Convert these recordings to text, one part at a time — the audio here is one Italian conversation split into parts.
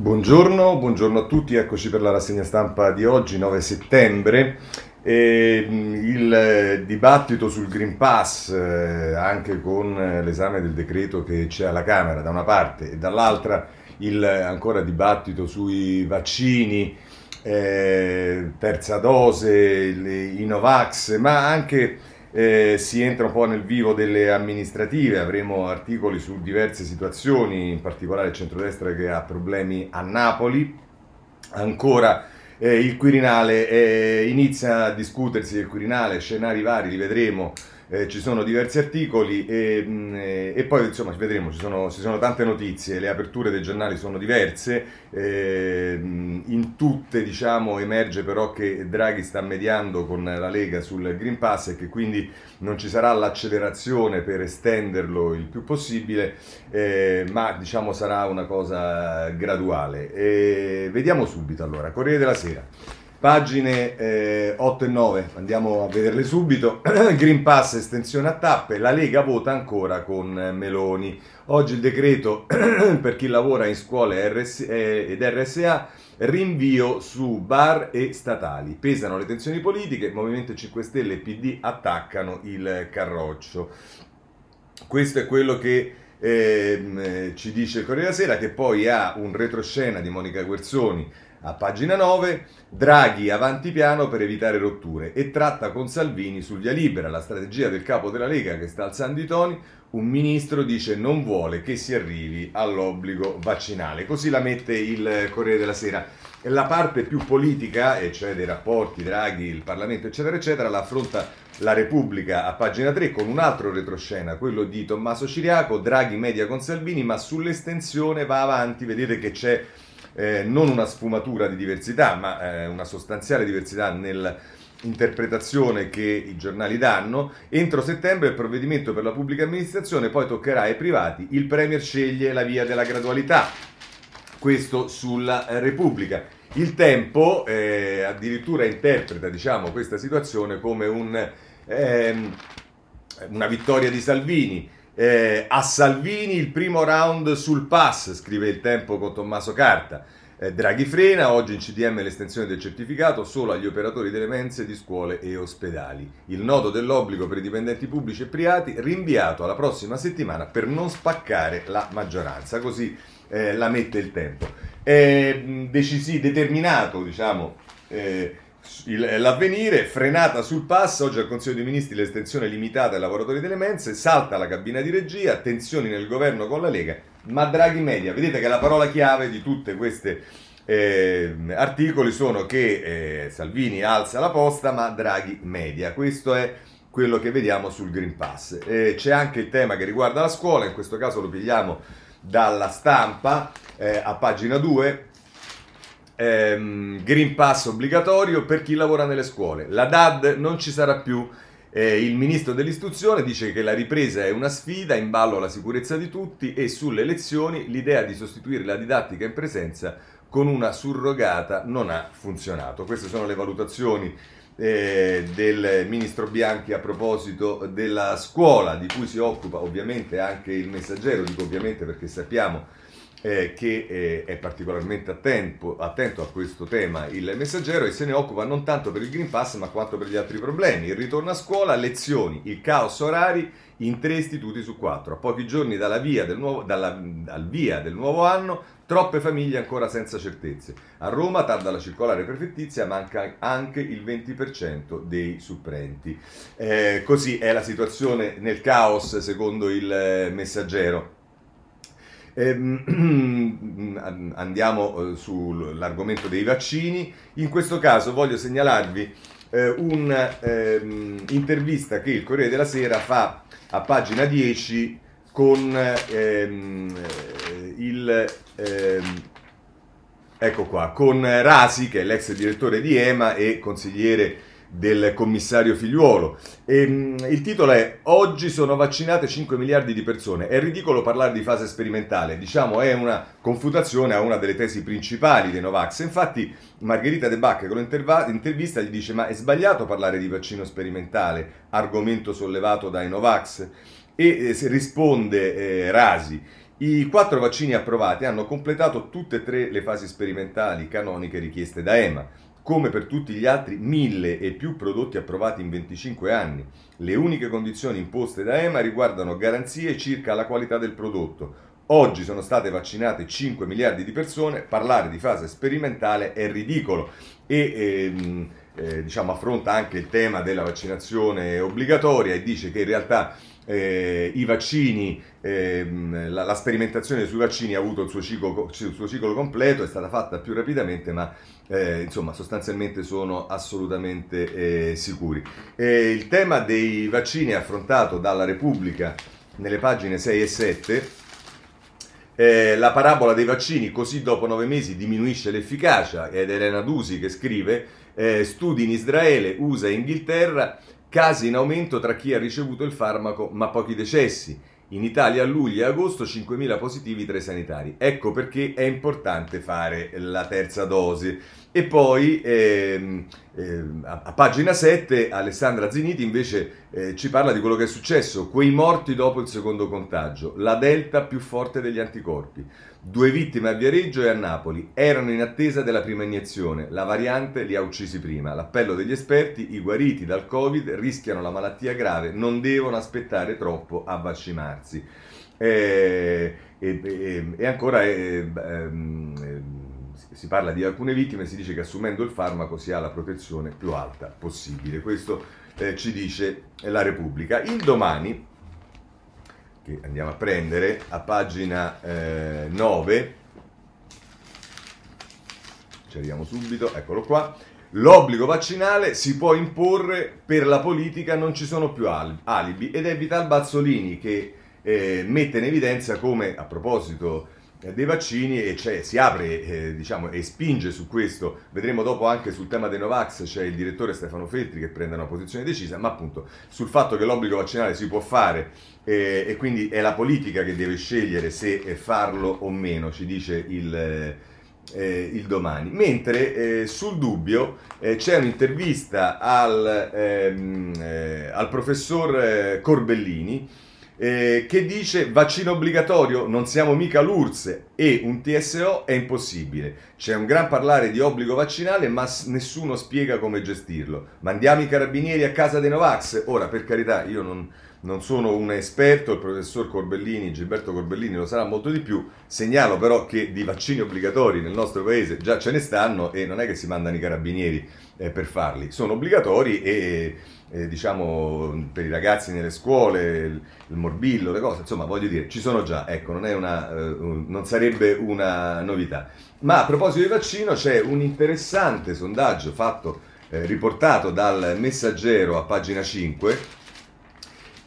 Buongiorno, buongiorno a tutti, eccoci per la rassegna stampa di oggi, 9 settembre. E, il dibattito sul Green Pass, eh, anche con l'esame del decreto che c'è alla Camera da una parte e dall'altra il ancora dibattito sui vaccini, eh, terza dose, i Novax, ma anche eh, si entra un po' nel vivo delle amministrative, avremo articoli su diverse situazioni, in particolare il centrodestra che ha problemi a Napoli. Ancora eh, il Quirinale eh, inizia a discutersi del Quirinale, scenari vari, li vedremo eh, ci sono diversi articoli e, mh, mm, eh, e poi insomma vedremo, ci sono, ci sono, tante notizie, le aperture dei giornali sono diverse, eh, mm, in tutte diciamo, emerge però che Draghi sta mediando con la Lega sul Green Pass e che quindi non ci sarà l'accelerazione per estenderlo il più possibile, eh, ma diciamo sarà una cosa graduale. vediamo subito allora, Corriere della Sera. Pagine eh, 8 e 9, andiamo a vederle subito. Green Pass, estensione a tappe, la Lega vota ancora con Meloni. Oggi il decreto per chi lavora in scuole RS, eh, ed RSA, rinvio su bar e statali. Pesano le tensioni politiche, Movimento 5 Stelle e PD attaccano il carroccio. Questo è quello che eh, ci dice il Corriere della Sera, che poi ha un retroscena di Monica Guerzoni a pagina 9, Draghi avanti piano per evitare rotture e tratta con Salvini sul via libera la strategia del capo della Lega che sta alzando i toni. Un ministro dice non vuole che si arrivi all'obbligo vaccinale. Così la mette il Corriere della Sera. La parte più politica, e cioè dei rapporti Draghi, il Parlamento, eccetera, eccetera, la affronta la Repubblica a pagina 3 con un altro retroscena, quello di Tommaso Ciriaco, Draghi media con Salvini, ma sull'estensione va avanti, vedete che c'è eh, non una sfumatura di diversità, ma eh, una sostanziale diversità nell'interpretazione che i giornali danno. Entro settembre il provvedimento per la pubblica amministrazione poi toccherà ai privati. Il Premier sceglie la via della gradualità. Questo sulla Repubblica. Il tempo eh, addirittura interpreta diciamo, questa situazione come un, ehm, una vittoria di Salvini eh, a Salvini il primo round sul pass, scrive il tempo con Tommaso Carta. Eh, Draghi frena, oggi in CDM l'estensione del certificato solo agli operatori delle mense di scuole e ospedali. Il nodo dell'obbligo per i dipendenti pubblici e privati rinviato alla prossima settimana per non spaccare la maggioranza, così eh, la mette il tempo. È decisi, determinato, diciamo, eh, l'avvenire, frenata sul passo, oggi al Consiglio dei Ministri l'estensione limitata ai lavoratori delle mense, salta la cabina di regia, tensioni nel governo con la Lega, ma Draghi media. Vedete che la parola chiave di tutte queste eh, articoli sono che eh, Salvini alza la posta, ma Draghi media. Questo è quello che vediamo sul Green Pass. Eh, c'è anche il tema che riguarda la scuola, in questo caso lo pigliamo dalla stampa eh, a pagina 2 ehm, Green Pass obbligatorio per chi lavora nelle scuole. La DAD non ci sarà più. Eh, il ministro dell'istruzione dice che la ripresa è una sfida, in ballo la sicurezza di tutti e sulle lezioni l'idea di sostituire la didattica in presenza con una surrogata non ha funzionato. Queste sono le valutazioni eh, del ministro Bianchi a proposito della scuola di cui si occupa ovviamente anche il messaggero, dico ovviamente perché sappiamo eh, che eh, è particolarmente attento, attento, a questo tema il messaggero e se ne occupa non tanto per il Green Pass ma quanto per gli altri problemi. Il ritorno a scuola, lezioni, il caos orari in tre istituti su quattro. A pochi giorni dalla via del nuovo, dalla, dal via del nuovo anno, troppe famiglie ancora senza certezze. A Roma, tarda la circolare prefettizia, manca anche il 20% dei supplenti. Eh, così è la situazione nel caos secondo il eh, messaggero. Ehm, andiamo eh, sull'argomento dei vaccini. In questo caso voglio segnalarvi eh, un'intervista ehm, che il Corriere della Sera fa a pagina 10 con ehm, eh, il ehm, ecco qua, con Rasi, che è l'ex direttore di EMA e consigliere del commissario figliuolo. E, um, il titolo è Oggi sono vaccinate 5 miliardi di persone. È ridicolo parlare di fase sperimentale, diciamo è una confutazione a una delle tesi principali dei Novax. Infatti Margherita De Bacche con l'intervista gli dice ma è sbagliato parlare di vaccino sperimentale, argomento sollevato dai Novax? E eh, risponde eh, Rasi, I quattro vaccini approvati hanno completato tutte e tre le fasi sperimentali canoniche richieste da EMA, come per tutti gli altri mille e più prodotti approvati in 25 anni. Le uniche condizioni imposte da EMA riguardano garanzie circa la qualità del prodotto. Oggi sono state vaccinate 5 miliardi di persone, parlare di fase sperimentale è ridicolo e ehm, eh, diciamo, affronta anche il tema della vaccinazione obbligatoria e dice che in realtà eh, i vaccini, ehm, la, la, sperimentazione sui vaccini ha avuto il suo, ciclo, il suo ciclo completo, è stata fatta più rapidamente, ma eh, insomma sostanzialmente sono assolutamente eh, sicuri. il tema dei vaccini è affrontato dalla Repubblica nelle pagine 6 e 7 eh, la parabola dei vaccini, così dopo nove mesi diminuisce l'efficacia, ed Elena Dusi che scrive, eh, studi in Israele, USA e Inghilterra, casi in aumento tra chi ha ricevuto il farmaco ma pochi decessi. In Italia a luglio e agosto 5.000 positivi tra i sanitari. Ecco perché è importante fare la terza dose. E poi ehm, eh, a, a, pagina 7 Alessandra Ziniti invece eh, ci parla di quello che è successo, quei morti dopo il secondo contagio, la delta più forte degli anticorpi. Due vittime a Viareggio e a Napoli erano in attesa della prima iniezione, la variante li ha uccisi prima. L'appello degli esperti, i guariti dal Covid rischiano la malattia grave, non devono aspettare troppo a vaccinarsi. Eh, e, e, e, ancora eh, ehm, si parla di alcune vittime, si dice che assumendo il farmaco si ha la protezione più alta possibile. Questo eh, ci dice la Repubblica. Il domani che andiamo a prendere a pagina eh, 9, ci arriviamo subito, eccolo qua, l'obbligo vaccinale si può imporre per la politica, non ci sono più alibi ed è Vital Bazzolini che eh, mette in evidenza come a proposito dei vaccini e cioè, si apre eh, diciamo, e spinge su questo, vedremo dopo anche sul tema dei Novax, c'è il direttore Stefano Feltri che prende una posizione decisa, ma appunto sul fatto che l'obbligo vaccinale si può fare eh, e quindi è la politica che deve scegliere se farlo o meno, ci dice il, eh, il domani. Mentre eh, sul dubbio eh, c'è un'intervista al, ehm, al professor Corbellini, eh, che dice vaccino obbligatorio, non siamo mica l'URSS e un TSO è impossibile. C'è un gran parlare di obbligo vaccinale, ma nessuno spiega come gestirlo. Mandiamo i carabinieri a casa dei Novax? Ora, per carità, io non, non sono un esperto, il professor Corbellini, Gilberto Corbellini lo sarà molto di più, segnalo però che di vaccini obbligatori nel nostro paese già ce ne stanno e non è che si mandano i carabinieri eh, per farli, sono obbligatori e eh, diciamo per i ragazzi nelle scuole, il, il, morbillo, le cose, insomma voglio dire, ci sono già, ecco, non, una, eh, non sarebbe una novità. Ma a proposito di vaccino c'è un interessante sondaggio fatto, eh, riportato dal Messaggero a pagina 5,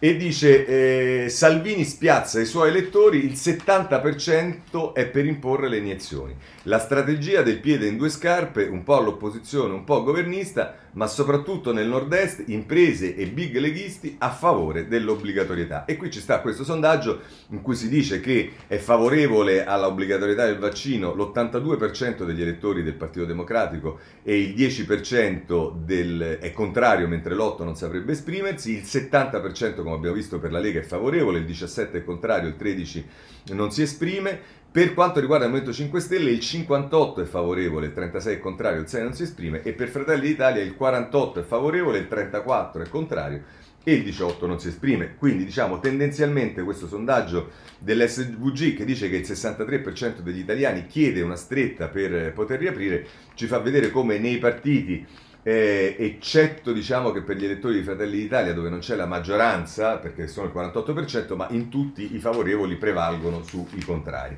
e dice eh, Salvini spiazza i suoi elettori, il 70% è per imporre le iniezioni. La strategia del piede in due scarpe, un po' all'opposizione, un po' governista, ma soprattutto nel nord-est, imprese e big leghisti a favore dell'obbligatorietà. E qui ci sta questo sondaggio in cui si dice che è favorevole all'obbligatorietà del vaccino l'82% degli elettori del Partito Democratico e il 10% del, è contrario, mentre l'8% non saprebbe esprimersi, il 70% come abbiamo visto per la Lega è favorevole, il 17% è contrario, il 13% non si esprime. Per quanto riguarda il Movimento 5 Stelle, il 58 è favorevole, il 36 è contrario, il 6 non si esprime, e per Fratelli d'Italia il 48 è favorevole, il 34 è contrario e il 18 non si esprime. Quindi, diciamo, tendenzialmente questo sondaggio dell'SVG che dice che il 63% degli italiani chiede una stretta per poter riaprire, ci fa vedere come nei partiti eh, eccetto diciamo che per gli elettori di Fratelli d'Italia dove non c'è la maggioranza, perché sono il 48%, ma in tutti i favorevoli prevalgono sui contrari.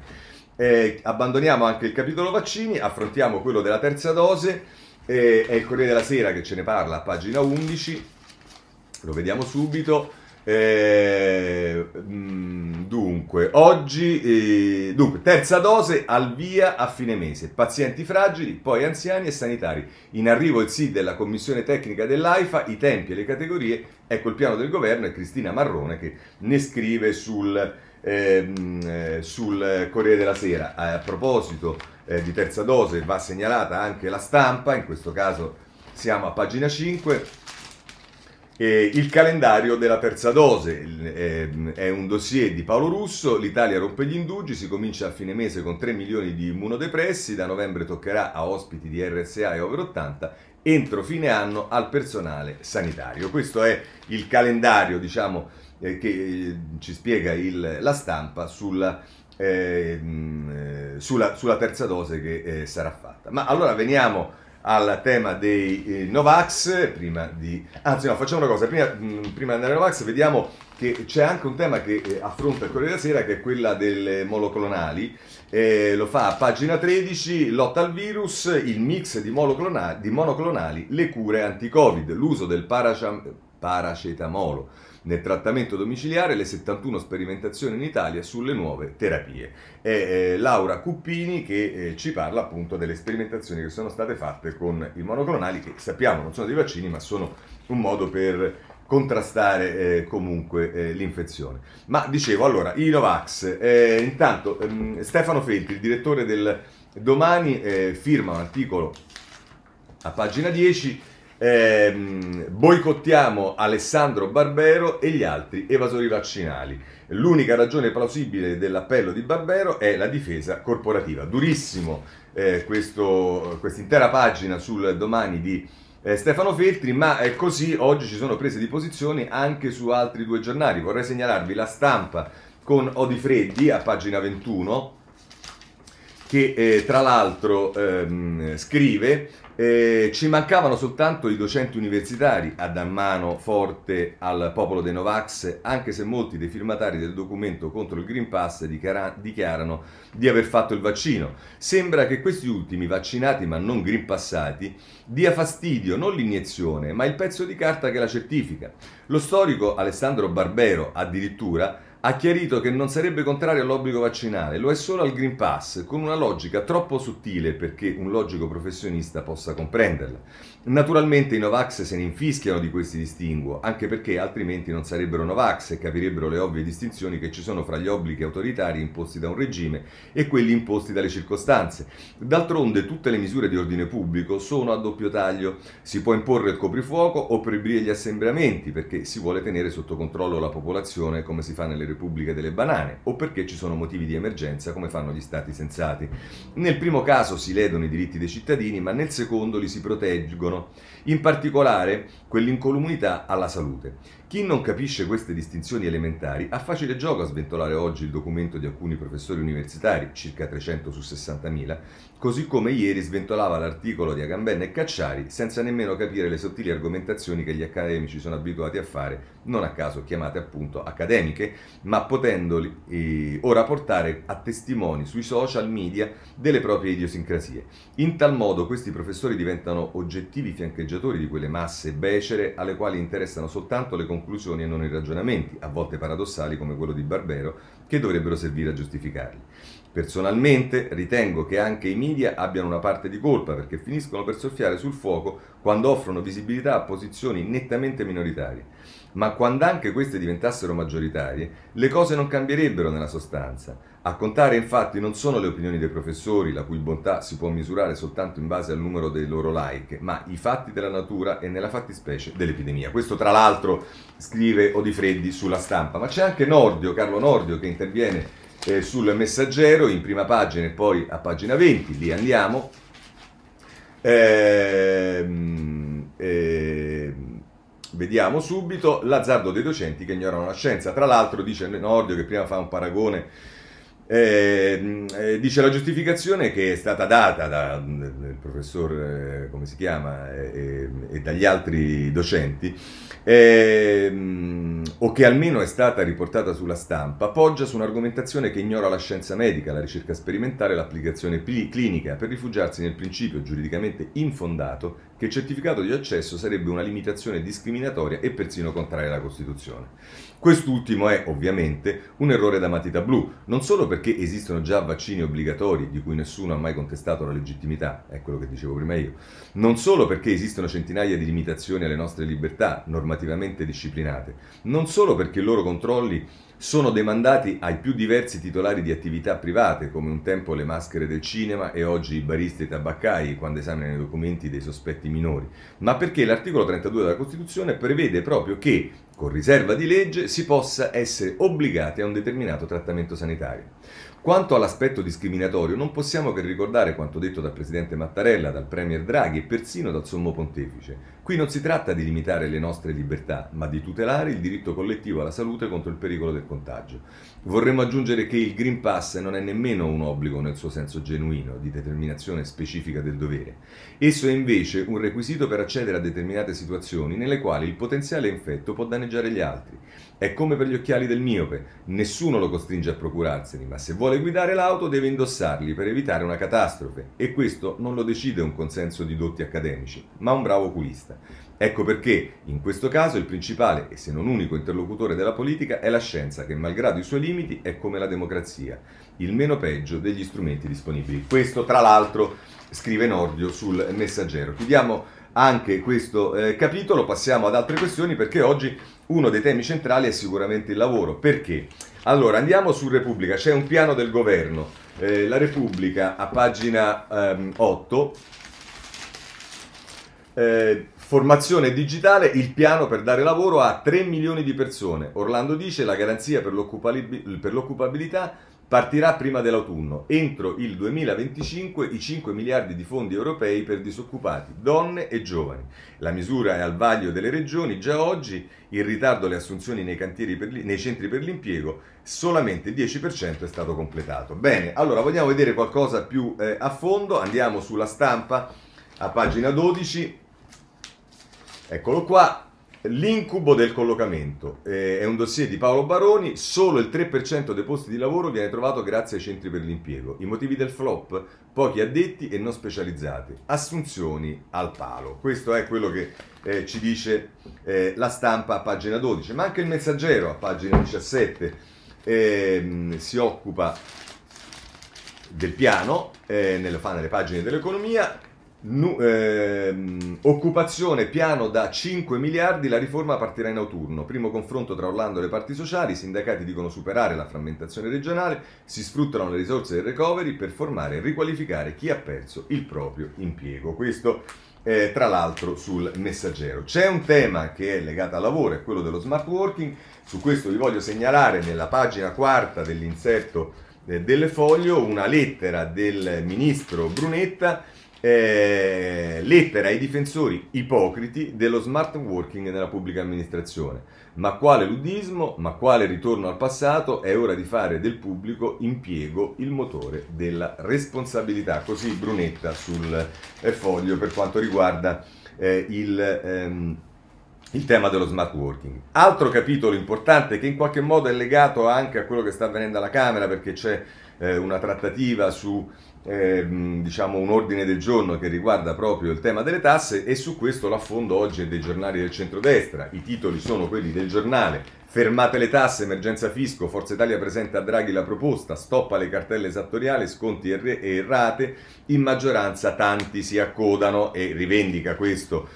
Eh, abbandoniamo anche il capitolo vaccini, affrontiamo quello della terza dose, eh, è il Corriere della Sera che ce ne parla a pagina 11, lo vediamo subito. Eh, mm, dunque, oggi, eh, dunque, terza dose al via a fine mese. Pazienti fragili, poi anziani e sanitari. In arrivo il sì della commissione tecnica dell'AIFA, i tempi e le categorie. Ecco il piano del governo e Cristina Marrone che ne scrive sul, ehm, eh, sul Corriere della Sera. A proposito eh, di terza dose, va segnalata anche la stampa, in questo caso siamo a pagina 5 Eh, il calendario della terza dose eh, è un dossier di Paolo Russo, l'Italia rompe gli indugi, si comincia a fine mese con 3 milioni di immunodepressi, da novembre toccherà a ospiti di RSA e over 80, entro fine anno al personale sanitario. Questo è il calendario diciamo, eh, che eh, ci spiega il, la stampa sulla, eh, sulla, sulla, terza dose che eh, sarà fatta. Ma allora veniamo al tema dei eh, Novax, prima di... Anzi no, facciamo una cosa, prima, mh, mm, prima di andare ai Novax vediamo che c'è anche un tema che eh, affronta il Corriere della Sera che è quella delle monoclonali, eh, lo fa a pagina 13, lotta al virus, il mix di monoclonali, di monoclonali le cure anti-covid, l'uso del paracetamolo nel trattamento domiciliare le 71 sperimentazioni in Italia sulle nuove terapie. È eh, Laura Cuppini che eh, ci parla appunto delle sperimentazioni che sono state fatte con i monoclonali che sappiamo non sono dei vaccini ma sono un modo per contrastare eh, comunque eh, l'infezione. Ma dicevo allora, i Novax, eh, intanto ehm, Stefano Felti, il direttore del Domani, eh, firma un articolo a pagina 10 ehm, boicottiamo Alessandro Barbero e gli altri evasori vaccinali. L'unica ragione plausibile dell'appello di Barbero è la difesa corporativa. Durissimo eh, questa intera pagina sul domani di eh, Stefano Feltri, ma eh, così oggi ci sono prese di posizione anche su altri due giornali. Vorrei segnalarvi la stampa con Odi Freddi a pagina 21 che eh, tra l'altro ehm, scrive eh, ci mancavano soltanto i docenti universitari a dar mano forte al popolo dei Novax, anche se molti dei firmatari del documento contro il Green Pass dichiara- dichiarano di aver fatto il vaccino. Sembra che questi ultimi, vaccinati ma non Green Passati, dia fastidio non l'iniezione, ma il pezzo di carta che la certifica. Lo storico Alessandro Barbero, addirittura, ha chiarito che non sarebbe contrario all'obbligo vaccinale, lo è solo al Green Pass, con una logica troppo sottile perché un logico professionista possa comprenderla. Naturalmente i Novax se ne infischiano di questi distinguo, anche perché altrimenti non sarebbero Novax e capirebbero le ovvie distinzioni che ci sono fra gli obblighi autoritari imposti da un regime e quelli imposti dalle circostanze. D'altronde tutte le misure di ordine pubblico sono a doppio taglio. Si può imporre il coprifuoco o proibire gli assembramenti perché si vuole tenere sotto controllo la popolazione come si fa nelle repubbliche delle banane o perché ci sono motivi di emergenza come fanno gli stati sensati. Nel primo caso si ledono i diritti dei cittadini ma nel secondo li si proteggono sono, in particolare quell'incolumità alla salute. Chi non capisce queste distinzioni elementari ha facile gioco a sventolare oggi il documento di alcuni professori universitari, circa 300 su 60.000, così come ieri sventolava l'articolo di Agamben e Cacciari senza nemmeno capire le sottili argomentazioni che gli accademici sono abituati a fare, non a caso chiamate appunto accademiche, ma potendoli eh, ora portare a testimoni sui social media delle proprie idiosincrasie. In tal modo questi professori diventano oggettivi fiancheggiatori di quelle masse becere alle quali interessano soltanto le conclusioni e non i ragionamenti, a volte paradossali come quello di Barbero, che dovrebbero servire a giustificarli. Personalmente ritengo che anche i media abbiano una parte di colpa perché finiscono per soffiare sul fuoco quando offrono visibilità a posizioni nettamente minoritarie. Ma quando anche queste diventassero maggioritarie, le cose non cambierebbero nella sostanza. A contare infatti non sono le opinioni dei professori, la cui bontà si può misurare soltanto in base al numero dei loro like, ma i fatti della natura e nella fattispecie dell'epidemia. Questo tra l'altro scrive Odifreddi sulla stampa, ma c'è anche Nordio, Carlo Nordio, che interviene eh, sul messaggero in prima pagina e poi a pagina 20, lì andiamo. Ehm, ehm, vediamo subito l'azzardo dei docenti che ignorano la scienza. Tra l'altro dice Nordio che prima fa un paragone eh, eh, dice la giustificazione che è stata data dal professor, eh, come si chiama, eh, e dagli altri docenti, ehm, o che almeno è stata riportata sulla stampa, poggia su un'argomentazione che ignora la scienza medica, la ricerca sperimentale e l'applicazione pl- clinica, per rifugiarsi nel principio giuridicamente infondato che il certificato di accesso sarebbe una limitazione discriminatoria e persino contraria alla Costituzione. Quest'ultimo è ovviamente un errore da matita blu, non solo perché esistono già vaccini obbligatori di cui nessuno ha mai contestato la legittimità, è quello che dicevo prima io, non solo perché esistono centinaia di limitazioni alle nostre libertà normativamente disciplinate, non solo perché i loro controlli sono demandati ai più diversi titolari di attività private, come un tempo le maschere del cinema e oggi i baristi e tabaccai quando esaminano i documenti dei sospetti minori, ma perché l'articolo 32 della Costituzione prevede proprio che, con riserva di legge, si possa essere obbligati a un determinato trattamento sanitario. Quanto all'aspetto discriminatorio, non possiamo che ricordare quanto detto dal presidente Mattarella, dal premier Draghi e persino dal sommo pontefice. Qui non si tratta di limitare le nostre libertà, ma di tutelare il diritto collettivo alla salute contro il pericolo del contagio. Vorremmo aggiungere che il Green Pass non è nemmeno un obbligo nel suo senso genuino, di determinazione specifica del dovere. Esso è invece un requisito per accedere a determinate situazioni nelle quali il potenziale infetto può danneggiare gli altri. È come per gli occhiali del miope, nessuno lo costringe a procurarseli, ma se vuole guidare l'auto deve indossarli per evitare una catastrofe e questo non lo decide un consenso di dotti accademici, ma un bravo oculista. Ecco perché, in questo caso, il principale e se non unico interlocutore della politica è la scienza che, malgrado i suoi limiti, è come la democrazia, il meno peggio degli strumenti disponibili. Questo, tra l'altro, scrive Nordio sul Messaggero. Chiudiamo anche questo eh, capitolo, passiamo ad altre questioni perché oggi uno dei temi centrali è sicuramente il lavoro. Perché? Allora, andiamo su Repubblica, c'è un piano del governo, eh, la Repubblica a pagina ehm, 8, eh, formazione digitale, il piano per dare lavoro a 3 milioni di persone. Orlando dice la garanzia per, per l'occupabilità partirà prima dell'autunno. Entro il 2025 i 5 miliardi di fondi europei per disoccupati, donne e giovani. La misura è al vaglio delle regioni già oggi, in ritardo le assunzioni nei, per, nei centri per l'impiego, solamente il 10% è stato completato. Bene, allora vogliamo vedere qualcosa più eh, a fondo, andiamo sulla stampa a pagina 12. Eccolo qua, L'incubo del collocamento eh, è un dossier di Paolo Baroni, solo il 3% dei posti di lavoro viene trovato grazie ai centri per l'impiego. I motivi del flop? Pochi addetti e non specializzati. Assunzioni al palo. Questo è quello che eh, ci dice eh, la stampa a pagina 12, ma anche il messaggero a pagina 17 ehm, si occupa del piano, eh, nelle, fa nelle pagine dell'economia Nu, ehm, occupazione piano da 5 miliardi, la riforma partirà in autunno. Primo confronto tra Orlando e le parti sociali, i sindacati dicono superare la frammentazione regionale, si sfruttano le risorse del recovery per formare e riqualificare chi ha perso il proprio impiego. Questo eh, tra l'altro sul messaggero. C'è un tema che è legato al lavoro, è quello dello smart working, su questo vi voglio segnalare nella pagina quarta dell'inserto eh, delle foglio una lettera del ministro Brunetta eh, lettera ai difensori ipocriti dello smart working nella pubblica amministrazione. Ma quale ludismo, ma quale ritorno al passato, è ora di fare del pubblico impiego il motore della responsabilità. Così Brunetta sul eh, foglio per quanto riguarda eh, il... Ehm, il tema dello smart working. Altro capitolo importante che in qualche modo è legato anche a quello che sta avvenendo alla Camera perché c'è eh, una trattativa su eh, diciamo un ordine del giorno che riguarda proprio il tema delle tasse e su questo l'affondo oggi è dei giornali del centrodestra. I titoli sono quelli del giornale. Fermate le tasse, emergenza fisco, Forza Italia presenta a Draghi la proposta, stoppa le cartelle esattoriali, sconti e errate, in maggioranza tanti si accodano e rivendica questo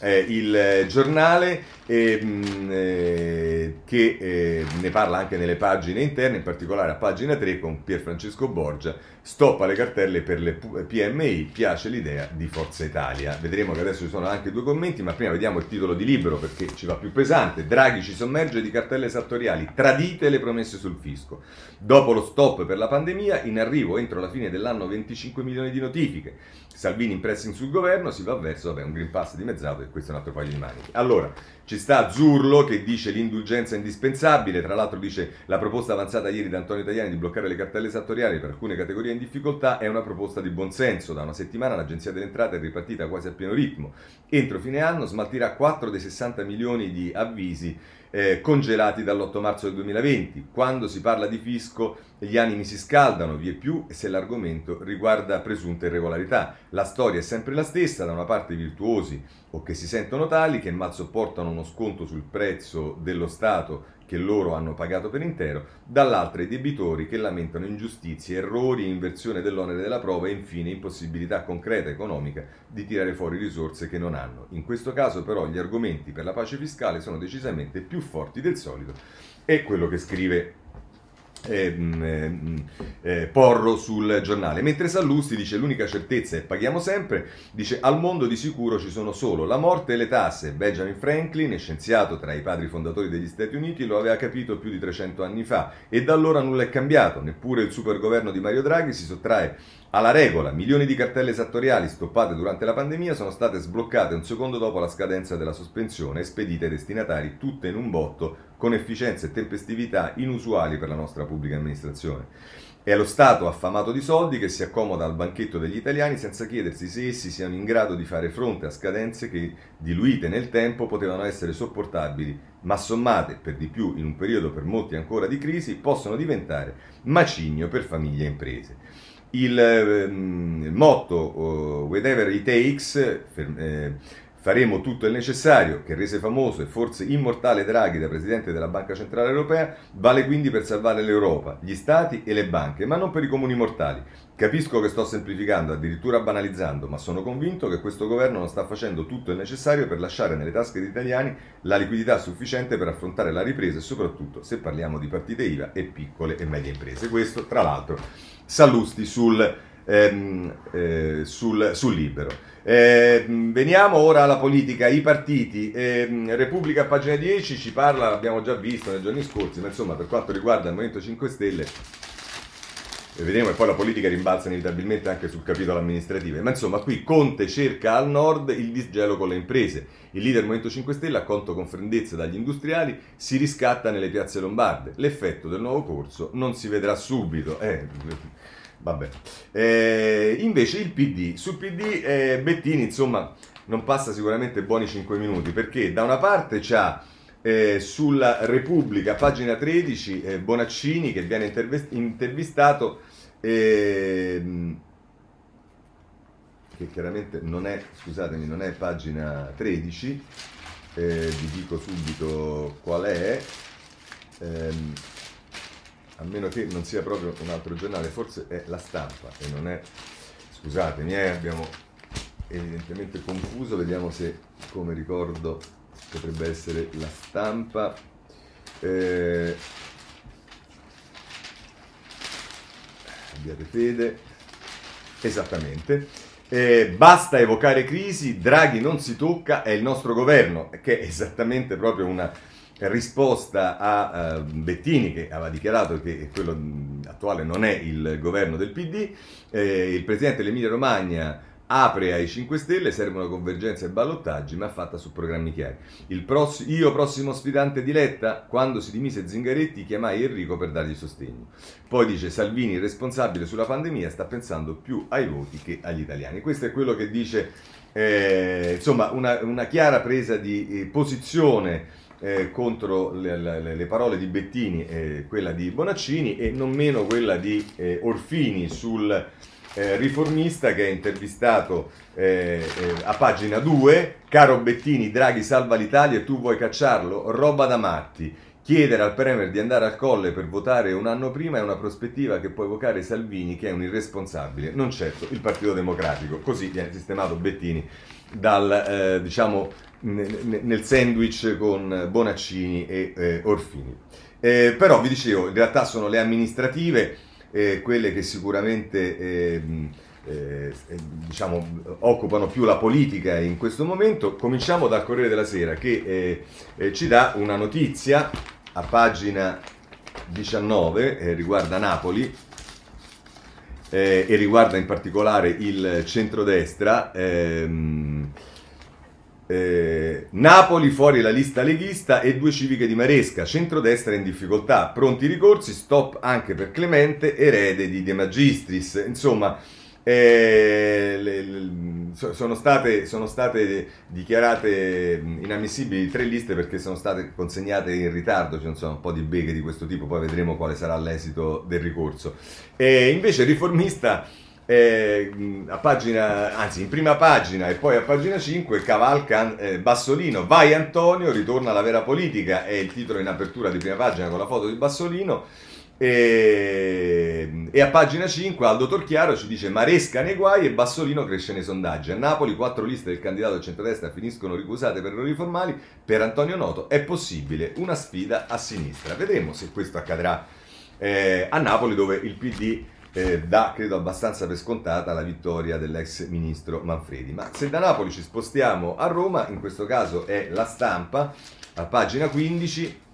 eh, il giornale eh, eh, che eh, ne parla anche nelle pagine interne, in particolare a pagina 3 con Pier Francesco Borgia, stoppa le cartelle per le PMI, piace l'idea di Forza Italia. Vedremo che adesso ci sono anche due commenti, ma prima vediamo il titolo di libro perché ci va più pesante. Draghi ci sommerge di cartelle esattoriali, tradite le promesse sul fisco. Dopo lo stop per la pandemia, in arrivo entro la fine dell'anno 25 milioni di notifiche. Salvini in pressing sul governo, si va verso vabbè, un Green Pass dimezzato e questo è un altro paio di maniche. Allora, ci sta Zurlo che dice l'indulgenza è indispensabile, tra l'altro dice la proposta avanzata ieri da Antonio Tajani di bloccare le cartelle esattoriali per alcune categorie in difficoltà è una proposta di buonsenso. Da una settimana l'Agenzia delle Entrate è ripartita quasi a pieno ritmo. Entro fine anno smaltirà 4 dei 60 milioni di avvisi eh, congelati dall'8 marzo del 2020. Quando si parla di fisco gli animi si scaldano, vie più se l'argomento riguarda presunte irregolarità. La storia è sempre la stessa, da una parte i virtuosi o che si sentono tali, che mal sopportano uno sconto sul prezzo dello Stato che loro hanno pagato per intero, dall'altra i debitori che lamentano ingiustizie, errori, inversione dell'onere della prova e infine impossibilità concreta economica di tirare fuori risorse che non hanno. In questo caso però gli argomenti per la pace fiscale sono decisamente più forti del solito e quello che scrive eh, eh, Porro sul giornale. Mentre Sallusti dice l'unica certezza è paghiamo sempre, dice al mondo di sicuro ci sono solo la morte e le tasse. Benjamin Franklin, scienziato tra i padri fondatori degli Stati Uniti, lo aveva capito più di 300 anni fa e da allora nulla è cambiato, neppure il supergoverno di Mario Draghi si sottrae alla regola, milioni di cartelle esattoriali stoppate durante la pandemia sono state sbloccate un secondo dopo la scadenza della sospensione e spedite ai destinatari tutte in un botto con efficienza e tempestività inusuali per la nostra pubblica amministrazione. È lo Stato affamato di soldi che si accomoda al banchetto degli italiani senza chiedersi se essi siano in grado di fare fronte a scadenze che, diluite nel tempo, potevano essere sopportabili, ma sommate, per di più in un periodo per molti ancora di crisi, possono diventare macigno per famiglie e imprese. Il, ehm, il motto uh, Whatever it takes eh, Faremo tutto il necessario, che rese famoso e forse immortale Draghi da Presidente della Banca Centrale Europea, vale quindi per salvare l'Europa, gli Stati e le banche, ma non per i comuni mortali. Capisco che sto semplificando, addirittura banalizzando, ma sono convinto che questo governo non sta facendo tutto il necessario per lasciare nelle tasche degli italiani la liquidità sufficiente per affrontare la ripresa e soprattutto se parliamo di partite IVA e piccole e medie imprese. Questo, tra l'altro, Sallusti sul, ehm, eh, sul, sul libero. Eh, veniamo ora alla politica, i partiti. Eh, Repubblica pagina 10 ci parla, l'abbiamo già visto nei giorni scorsi, ma insomma per quanto riguarda il Movimento 5 Stelle, e vedremo e poi la politica rimbalza inevitabilmente anche sul capitolo amministrativo. Ma insomma qui Conte cerca al nord il disgelo con le imprese. Il leader Movimento 5 Stelle, accolto con freddezza dagli industriali, si riscatta nelle piazze lombarde. L'effetto del nuovo corso non si vedrà subito. Eh, Vabbè. Eh, invece il PD, sul PD eh, Bettini insomma non passa sicuramente buoni 5 minuti perché da una parte c'ha eh, sulla Repubblica, pagina 13, eh, Bonaccini che viene intervistato, ehm, che chiaramente non è, scusatemi, non è pagina 13, eh, vi dico subito qual è. Ehm, a meno che non sia proprio un altro giornale, forse è la stampa e non è, scusatemi, eh, abbiamo evidentemente confuso, vediamo se come ricordo potrebbe essere la stampa. Eh, abbiate fede, esattamente. Eh, basta evocare crisi, Draghi non si tocca, è il nostro governo, che è esattamente proprio una risposta a uh, Bettini che aveva dichiarato che quello attuale non è il governo del PD, eh, il presidente dell'Emilia Romagna apre ai 5 Stelle, servono convergenze e ballottaggi, ma fatta su programmi chiari. Pross- io prossimo sfidante di Letta, quando si dimise Zingaretti, chiamai Enrico per dargli sostegno. Poi dice Salvini, responsabile sulla pandemia, sta pensando più ai voti che agli italiani. Questo è quello che dice, eh, insomma, una, una, chiara presa di eh, posizione eh, contro le, le, le, parole di Bettini e quella di Bonaccini e non meno quella di eh, Orfini sul eh, riformista che è intervistato eh, eh, a pagina 2, caro Bettini, Draghi salva l'Italia e tu vuoi cacciarlo? Roba da matti. Chiedere al Premier di andare al colle per votare un anno prima è una prospettiva che può evocare Salvini, che è un irresponsabile, non certo il Partito Democratico. Così viene sistemato Bettini dal, eh, diciamo, nel sandwich con Bonaccini e eh, Orfini. Eh, però vi dicevo, in realtà sono le amministrative eh, quelle che sicuramente ehm, eh, diciamo, occupano più la politica in questo momento. Cominciamo dal Corriere della Sera che eh, eh, ci dà una notizia a pagina 19, riguarda Napoli, e riguarda in particolare il centrodestra. Ehm, eh, Napoli fuori la lista leghista e due civiche di Maresca, centrodestra in difficoltà, pronti ricorsi, stop anche per Clemente, erede di De Magistris. Insomma, eh, le, le, sono, state, sono, state, dichiarate inammissibili tre liste perché sono state consegnate in ritardo, ci sono un po' di beghe di questo tipo, poi vedremo quale sarà l'esito del ricorso. E invece riformista eh, a pagina, anzi in prima pagina e poi a pagina 5 cavalca eh, Bassolino, vai Antonio, ritorna alla vera politica, è il titolo in apertura di prima pagina con la foto di Bassolino. E, e, a pagina 5 Aldo Torchiaro ci dice Maresca nei guai e Bassolino cresce nei sondaggi. A Napoli quattro liste del candidato del centrodestra finiscono ricusate per errori formali. Per Antonio Noto è possibile una sfida a sinistra. Vedremo se questo accadrà eh, a Napoli dove il PD eh, dà, credo, abbastanza per scontata la vittoria dell'ex ministro Manfredi. Ma se da Napoli ci spostiamo a Roma, in questo caso è la stampa, a pagina 15,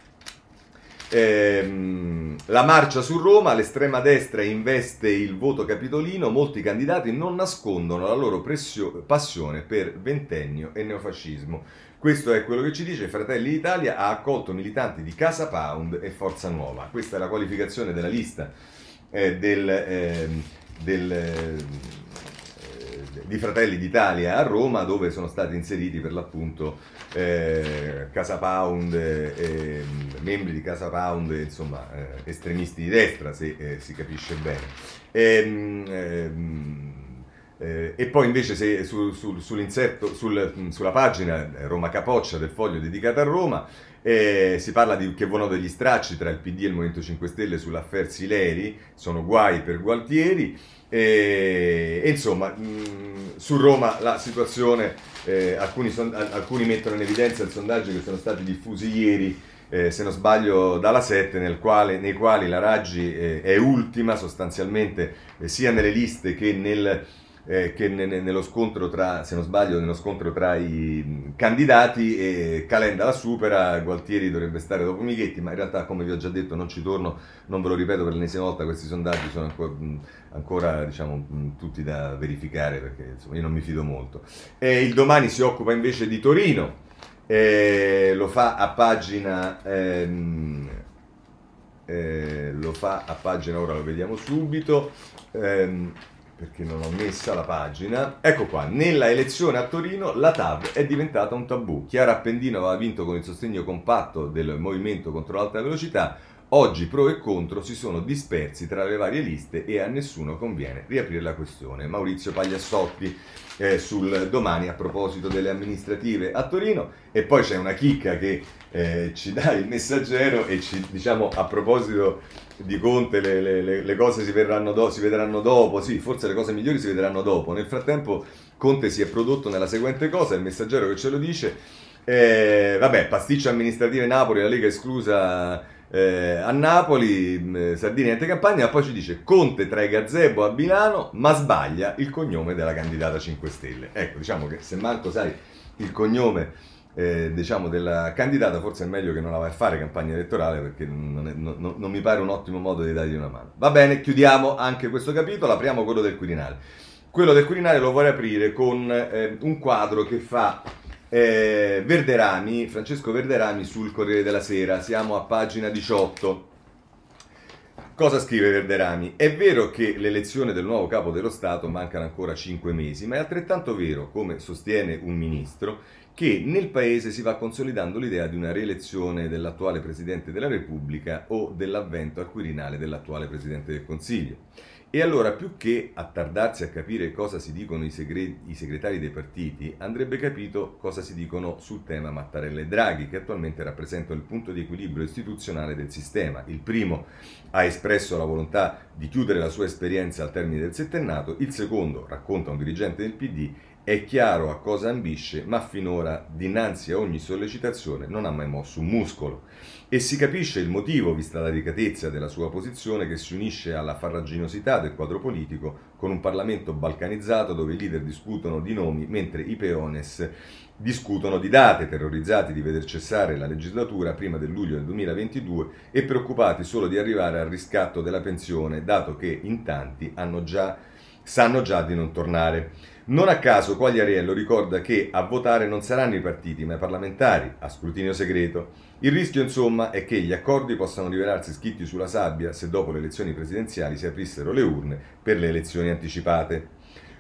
Ehm, la marcia su Roma, l'estrema destra investe il voto capitolino, molti candidati non nascondono la loro pressio- passione per ventennio e neofascismo. Questo è quello che ci dice Fratelli d'Italia ha accolto militanti di Casa Pound e Forza Nuova. Questa è la qualificazione della lista eh, del, eh, del eh, di Fratelli d'Italia a Roma dove sono stati inseriti per l'appunto eh, Casa Pound, eh, membri di Casa Pound, insomma eh, estremisti di destra se si capisce bene. Ehm, ehm, eh, e poi invece se, su, su, sulla pagina Roma Capoccia del foglio dedicato a Roma eh, si parla di che volano degli stracci tra il PD e il Movimento 5 Stelle sull'affair Sileri, sono guai per Gualtieri. E, e insomma, mh, su Roma la situazione, eh, alcuni, son, alcuni, mettono in evidenza il sondaggio che sono stati diffusi ieri, eh, se non sbaglio, dalla 7, nel quale, nei quali la Raggi eh, è ultima sostanzialmente eh, sia nelle liste che nel eh, che ne, nello scontro tra, se non sbaglio, nello scontro tra i candidati e Calenda la supera, Gualtieri dovrebbe stare dopo Michetti, ma in realtà come vi ho già detto non ci torno, non ve lo ripeto per l'ennesima volta, questi sondaggi sono ancora, ancora diciamo, tutti da verificare perché insomma, io non mi fido molto. E il domani si occupa invece di Torino, eh, lo fa a pagina... Ehm, eh, lo fa a pagina, ora lo vediamo subito. Ehm, perché non ho messa la pagina. Ecco qua, nella elezione a Torino la TAV è diventata un tabù. Chiara Appendino aveva vinto con il sostegno compatto del movimento contro l'alta velocità. Oggi pro e contro si sono dispersi tra le varie liste e a nessuno conviene riaprire la questione. Maurizio Pagliassotti eh, sul domani a proposito delle amministrative a Torino e poi c'è una chicca che eh, ci dà il messaggero e ci diciamo a proposito di Conte le, le, le cose si, do, si, vedranno dopo, sì, forse le cose migliori si vedranno dopo. Nel frattempo Conte si è prodotto nella seguente cosa, il messaggero che ce lo dice, eh, vabbè, pasticcio amministrative Napoli, la Lega esclusa eh, a Napoli, eh, Sardini niente campagna, ma poi ci dice Conte tra i gazebo a Milano, ma sbaglia il cognome della candidata 5 Stelle. Ecco, diciamo che se manco sai il cognome eh, diciamo della candidata forse è meglio che non la vai a fare campagna elettorale perché non, è, non, non, mi pare un ottimo modo di dargli una mano. Va bene, chiudiamo anche questo capitolo, apriamo quello del Quirinale. Quello del Quirinale lo vorrei aprire con eh, un quadro che fa eh, Verderami, Francesco Verderami sul Corriere della Sera, siamo a pagina 18. Cosa scrive Verderami? È vero che l'elezione del nuovo capo dello Stato mancano ancora 5 mesi, ma è altrettanto vero, come sostiene un ministro, che nel Paese si va consolidando l'idea di una rielezione dell'attuale Presidente della Repubblica o dell'avvento al Quirinale dell'attuale Presidente del Consiglio. E allora, più che attardarsi a capire cosa si dicono i, segre- i, segretari dei partiti, andrebbe capito cosa si dicono sul tema Mattarella e Draghi, che attualmente rappresentano il punto di equilibrio istituzionale del sistema. Il primo ha espresso la volontà di chiudere la sua esperienza al termine del settennato, il secondo, racconta un dirigente del PD, è chiaro a cosa ambisce, ma finora, dinanzi a ogni sollecitazione, non ha mai mosso un muscolo. E si capisce il motivo, vista la ricatezza della sua posizione, che si unisce alla farraginosità del quadro politico, con un Parlamento balcanizzato dove i leader discutono di nomi, mentre i peones discutono di date, terrorizzati di veder cessare la legislatura prima del luglio del 2022 e preoccupati solo di arrivare al riscatto della pensione, dato che in tanti già, sanno già di non tornare. Non a caso Quagliariello ricorda che a votare non saranno i partiti ma i parlamentari, a scrutinio segreto. Il rischio insomma è che gli accordi possano rivelarsi scritti sulla sabbia se dopo le elezioni presidenziali si aprissero le urne per le elezioni anticipate.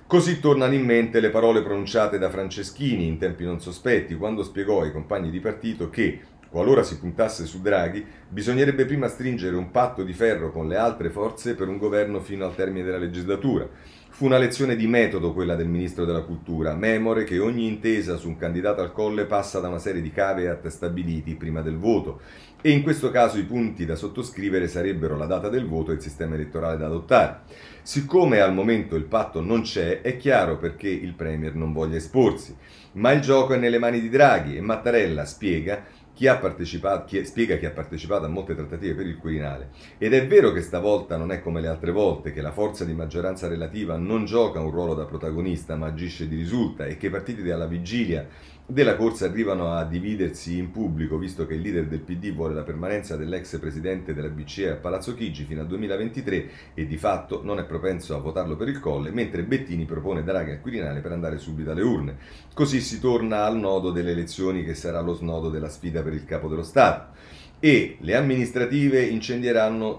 Così tornano in mente le parole pronunciate da Franceschini in tempi non sospetti quando spiegò ai compagni di partito che, qualora si puntasse su Draghi, bisognerebbe prima stringere un patto di ferro con le altre forze per un governo fino al termine della legislatura Fu una lezione di metodo quella del ministro della cultura, memore che ogni intesa su un candidato al colle passa da una serie di caveat stabiliti prima del voto e in questo caso i punti da sottoscrivere sarebbero la data del voto e il sistema elettorale da adottare. Siccome al momento il patto non c'è, è chiaro perché il Premier non voglia esporsi, ma il gioco è nelle mani di Draghi e Mattarella spiega chi ha partecipato, chi, spiega chi ha partecipato a molte trattative per il Quirinale. Ed è vero che stavolta non è come le altre volte, che la forza di maggioranza relativa non gioca un ruolo da protagonista ma agisce di risulta e che i partiti dalla vigilia della corsa arrivano a dividersi in pubblico, visto che il leader del PD vuole la permanenza dell'ex presidente della BCE a Palazzo Chigi fino al 2023 e di fatto non è propenso a votarlo per il colle, mentre Bettini propone Draghi al Quirinale per andare subito alle urne. Così si torna al nodo delle elezioni che sarà lo snodo della sfida per il capo dello Stato e le amministrative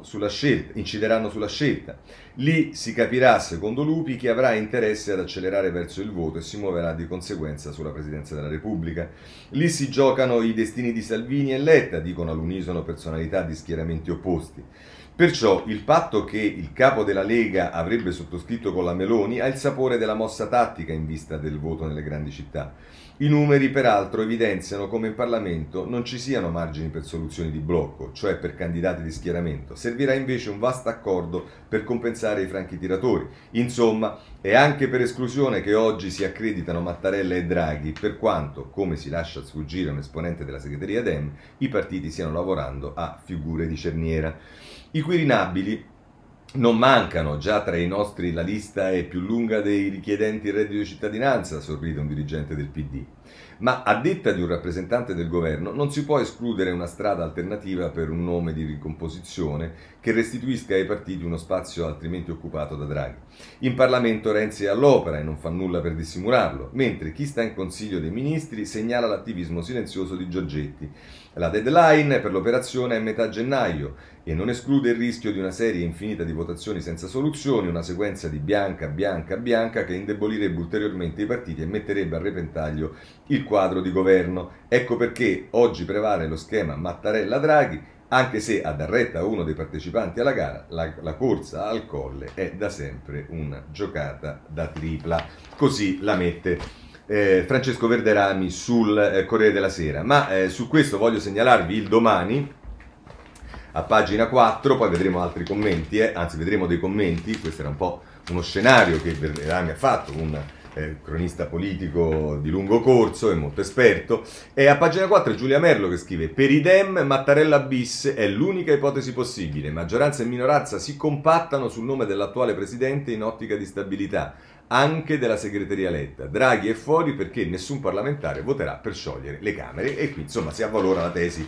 sulla scelta, incideranno sulla scelta. Lì si capirà, secondo Lupi, chi avrà interesse ad accelerare verso il voto e si muoverà di conseguenza sulla Presidenza della Repubblica. Lì si giocano i destini di Salvini e Letta, dicono all'unisono personalità di schieramenti opposti. Perciò il patto che il capo della Lega avrebbe sottoscritto con la Meloni ha il sapore della mossa tattica in vista del voto nelle grandi città. I numeri, peraltro, evidenziano come in Parlamento non ci siano margini per soluzioni di blocco, cioè per candidati di schieramento. Servirà invece un vasto accordo per compensare i franchi tiratori. Insomma, è anche per esclusione che oggi si accreditano Mattarella e Draghi, per quanto, come si lascia sfuggire un esponente della segreteria Dem, i partiti stiano lavorando a figure di cerniera. I Quirinabili non mancano, già tra i nostri la lista è più lunga dei richiedenti il reddito di cittadinanza, sorride un dirigente del PD. Ma a detta di un rappresentante del governo non si può escludere una strada alternativa per un nome di ricomposizione che restituisca ai partiti uno spazio altrimenti occupato da Draghi. In Parlamento Renzi è all'opera e non fa nulla per dissimularlo, mentre chi sta in Consiglio dei Ministri segnala l'attivismo silenzioso di Giorgetti. La deadline per l'operazione è metà gennaio e non esclude il rischio di una serie infinita di votazioni senza soluzioni, una sequenza di bianca, bianca, bianca che indebolirebbe ulteriormente i partiti e metterebbe a repentaglio il quadro di governo. Ecco perché oggi prevale lo schema Mattarella-Draghi, anche se a dar retta a uno dei partecipanti alla gara, la, la, corsa al colle è da sempre una giocata da tripla. Così la mette eh, Francesco Verderami sul eh, Corriere della Sera. Ma eh, su questo voglio segnalarvi il domani a pagina 4, poi vedremo altri commenti, eh, anzi vedremo dei commenti, questo era un po' uno scenario che Verderami ha fatto, un eh, cronista politico di lungo corso e molto esperto, e a pagina 4 è Giulia Merlo che scrive per idem Mattarella bis è l'unica ipotesi possibile, maggioranza e minoranza si compattano sul nome dell'attuale presidente in ottica di stabilità anche della segreteria Letta. Draghi è fuori perché nessun parlamentare voterà per sciogliere le Camere e qui insomma si avvalora la tesi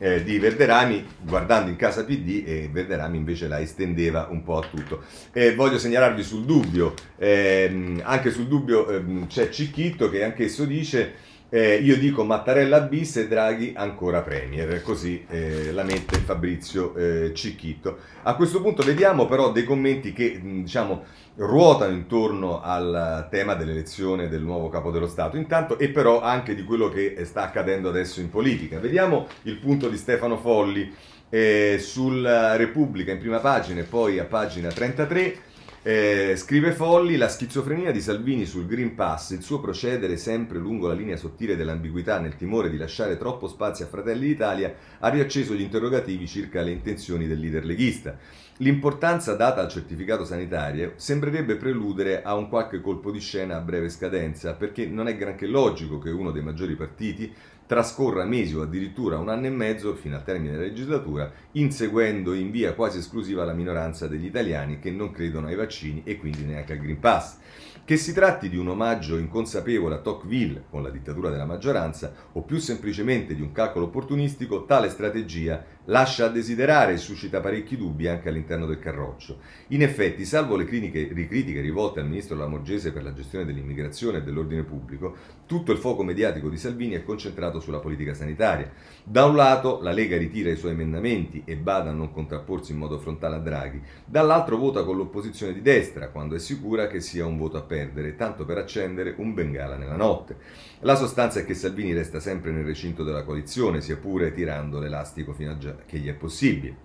eh, di Verderami guardando in casa PD e Verderami invece la estendeva un po' a tutto. Eh, voglio segnalarvi sul dubbio, ehm, anche sul dubbio ehm, c'è Cicchitto che anch'esso dice eh, io dico Mattarella bis e Draghi ancora Premier, così eh, la mette Fabrizio eh, Cicchitto. A questo punto vediamo però dei commenti che diciamo ruotano intorno al tema dell'elezione del nuovo capo dello Stato, intanto e però anche di quello che sta accadendo adesso in politica. Vediamo il punto di Stefano Folli eh, sulla Repubblica in prima pagina e poi a pagina 33. Eh, scrive Folli, la schizofrenia di Salvini sul Green Pass, il suo procedere sempre lungo la linea sottile dell'ambiguità nel timore di lasciare troppo spazio a Fratelli d'Italia, ha riacceso gli interrogativi circa le intenzioni del leader leghista. L'importanza data al certificato sanitario sembrerebbe preludere a un qualche colpo di scena a breve scadenza, perché non è granché logico che uno dei maggiori partiti trascorra mesi o addirittura un anno e mezzo, fino al termine della legislatura, inseguendo in via quasi esclusiva la minoranza degli italiani che non credono ai vaccini e quindi neanche al Green Pass. Che si tratti di un omaggio inconsapevole a Tocqueville con la dittatura della maggioranza o più semplicemente di un calcolo opportunistico, tale strategia lascia a desiderare e suscita parecchi dubbi anche all'interno del carroccio. In effetti, salvo le critiche, critiche rivolte al ministro Lamorgese per la gestione dell'immigrazione e dell'ordine pubblico, tutto il fuoco mediatico di Salvini è concentrato sulla politica sanitaria. Da un lato la Lega ritira i suoi emendamenti e bada a non contrapporsi in modo frontale a Draghi, dall'altro vota con l'opposizione di destra quando è sicura che sia un voto a perdere, tanto per accendere un bengala nella notte. La sostanza è che Salvini resta sempre nel recinto della coalizione, sia pure tirando l'elastico fino a che gli è possibile.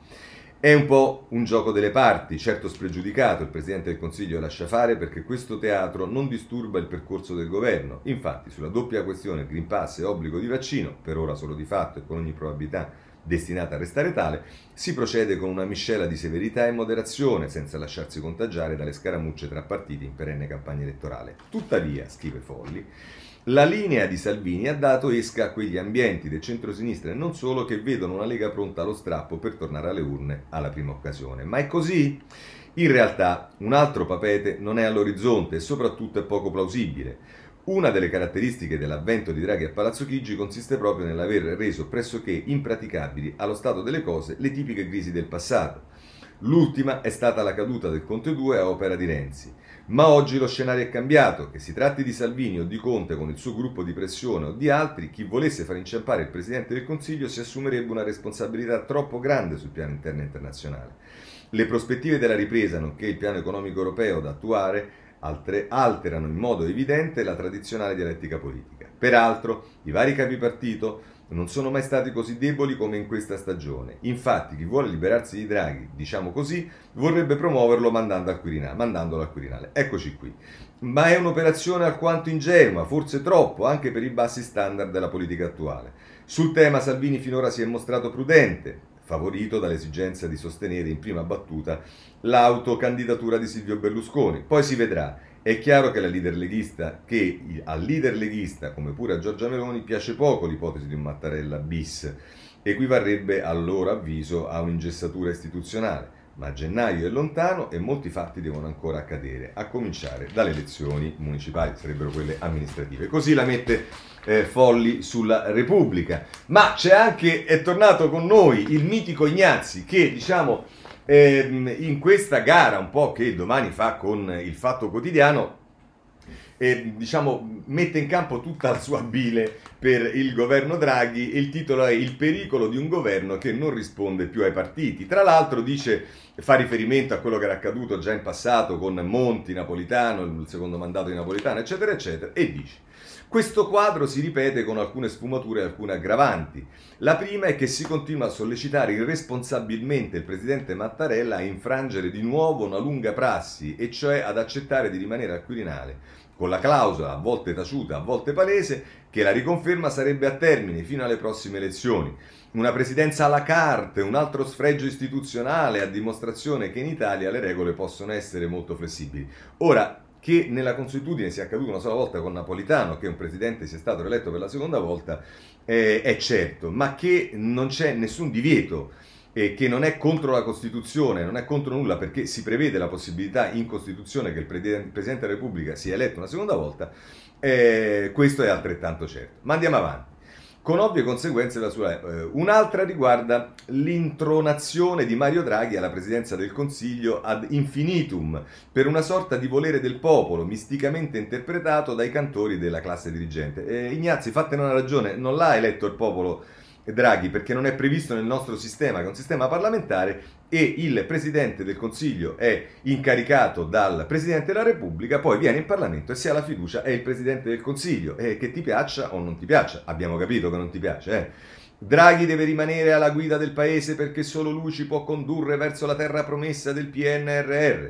È un po' un gioco delle parti, certo spregiudicato, il Presidente del Consiglio lascia fare perché questo teatro non disturba il percorso del governo. Infatti, sulla doppia questione Green Pass e obbligo di vaccino, per ora solo di fatto e con ogni probabilità destinata a restare tale, si procede con una miscela di severità e moderazione, senza lasciarsi contagiare dalle scaramucce tra partiti in perenne campagna elettorale. Tuttavia, scrive Folli, La linea di Salvini ha dato esca a quegli ambienti del centro-sinistra e non solo che vedono una Lega pronta allo strappo per tornare alle urne alla prima occasione. Ma è così? In realtà un altro papete non è all'orizzonte e soprattutto è poco plausibile. Una delle caratteristiche dell'avvento di Draghi a Palazzo Chigi consiste proprio nell'aver reso pressoché impraticabili allo stato delle cose le tipiche crisi del passato. L'ultima è stata la caduta del Conte 2 a opera di Renzi. Ma oggi lo scenario è cambiato, che si tratti di Salvini o di Conte con il suo gruppo di pressione o di altri, chi volesse far inciampare il Presidente del Consiglio si assumerebbe una responsabilità troppo grande sul piano interno e internazionale. Le prospettive della ripresa, nonché il piano economico europeo da attuare, altre, alterano in modo evidente la tradizionale dialettica politica. Peraltro, i vari capi partito non sono mai stati così deboli come in questa stagione. Infatti, chi vuole liberarsi di Draghi, diciamo così, vorrebbe promuoverlo mandando al Quirinale, mandandolo al Quirinale. Eccoci qui. Ma è un'operazione alquanto ingenua, forse troppo, anche per i bassi standard della politica attuale. Sul tema Salvini finora si è mostrato prudente, favorito dall'esigenza di sostenere in prima battuta l'autocandidatura di Silvio Berlusconi. Poi si vedrà è chiaro che, leader leghista, che al leader leghista, come pure a Giorgia Meloni, piace poco l'ipotesi di un Mattarella bis, equivarrebbe a loro avviso a un'ingessatura istituzionale. Ma gennaio è lontano e molti fatti devono ancora accadere, a cominciare dalle elezioni municipali, sarebbero quelle amministrative. Così la mette eh, Folli sulla Repubblica. Ma c'è anche, è tornato con noi il mitico Ignazzi, che diciamo eh, in questa gara un po' che domani fa con il Fatto Quotidiano, eh, diciamo, mette in campo tutta la sua bile per il governo Draghi. Il titolo è Il pericolo di un governo che non risponde più ai partiti. Tra l'altro dice, fa riferimento a quello che era accaduto già in passato con Monti, Napolitano, il secondo mandato di Napolitano, eccetera, eccetera, e dice questo quadro si ripete con alcune sfumature e alcune aggravanti. La prima è che si continua a sollecitare irresponsabilmente il presidente Mattarella a infrangere di nuovo una lunga prassi, e cioè ad accettare di rimanere al Quirinale, con la clausola, a volte taciuta, a volte palese, che la riconferma sarebbe a termine fino alle prossime elezioni. Una presidenza alla carte, un altro sfregio istituzionale a dimostrazione che in Italia le regole possono essere molto flessibili. Ora, che nella consuetudine sia accaduto una sola volta con Napolitano, che un presidente sia stato eletto per la seconda volta, eh, è certo, ma che non c'è nessun divieto e che non è contro la Costituzione, non è contro nulla perché si prevede la possibilità in Costituzione che il Presidente della Repubblica sia eletto una seconda volta, eh, questo è altrettanto certo. Ma andiamo avanti con ovvie conseguenze della sua... Eh, un'altra riguarda l'intronazione di Mario Draghi alla presidenza del Consiglio ad infinitum, per una sorta di volere del popolo, misticamente interpretato dai cantori della classe dirigente. Eh, Ignazzi, fatene una ragione, non l'ha eletto il popolo Draghi perché non è previsto nel nostro sistema, che è un sistema parlamentare, e il Presidente del Consiglio è incaricato dal Presidente della Repubblica, poi viene in Parlamento e se ha la fiducia è il Presidente del Consiglio, e che ti piaccia o non ti piaccia, abbiamo capito che non ti piace, eh? Draghi deve rimanere alla guida del paese perché solo lui ci può condurre verso la terra promessa del PNRR.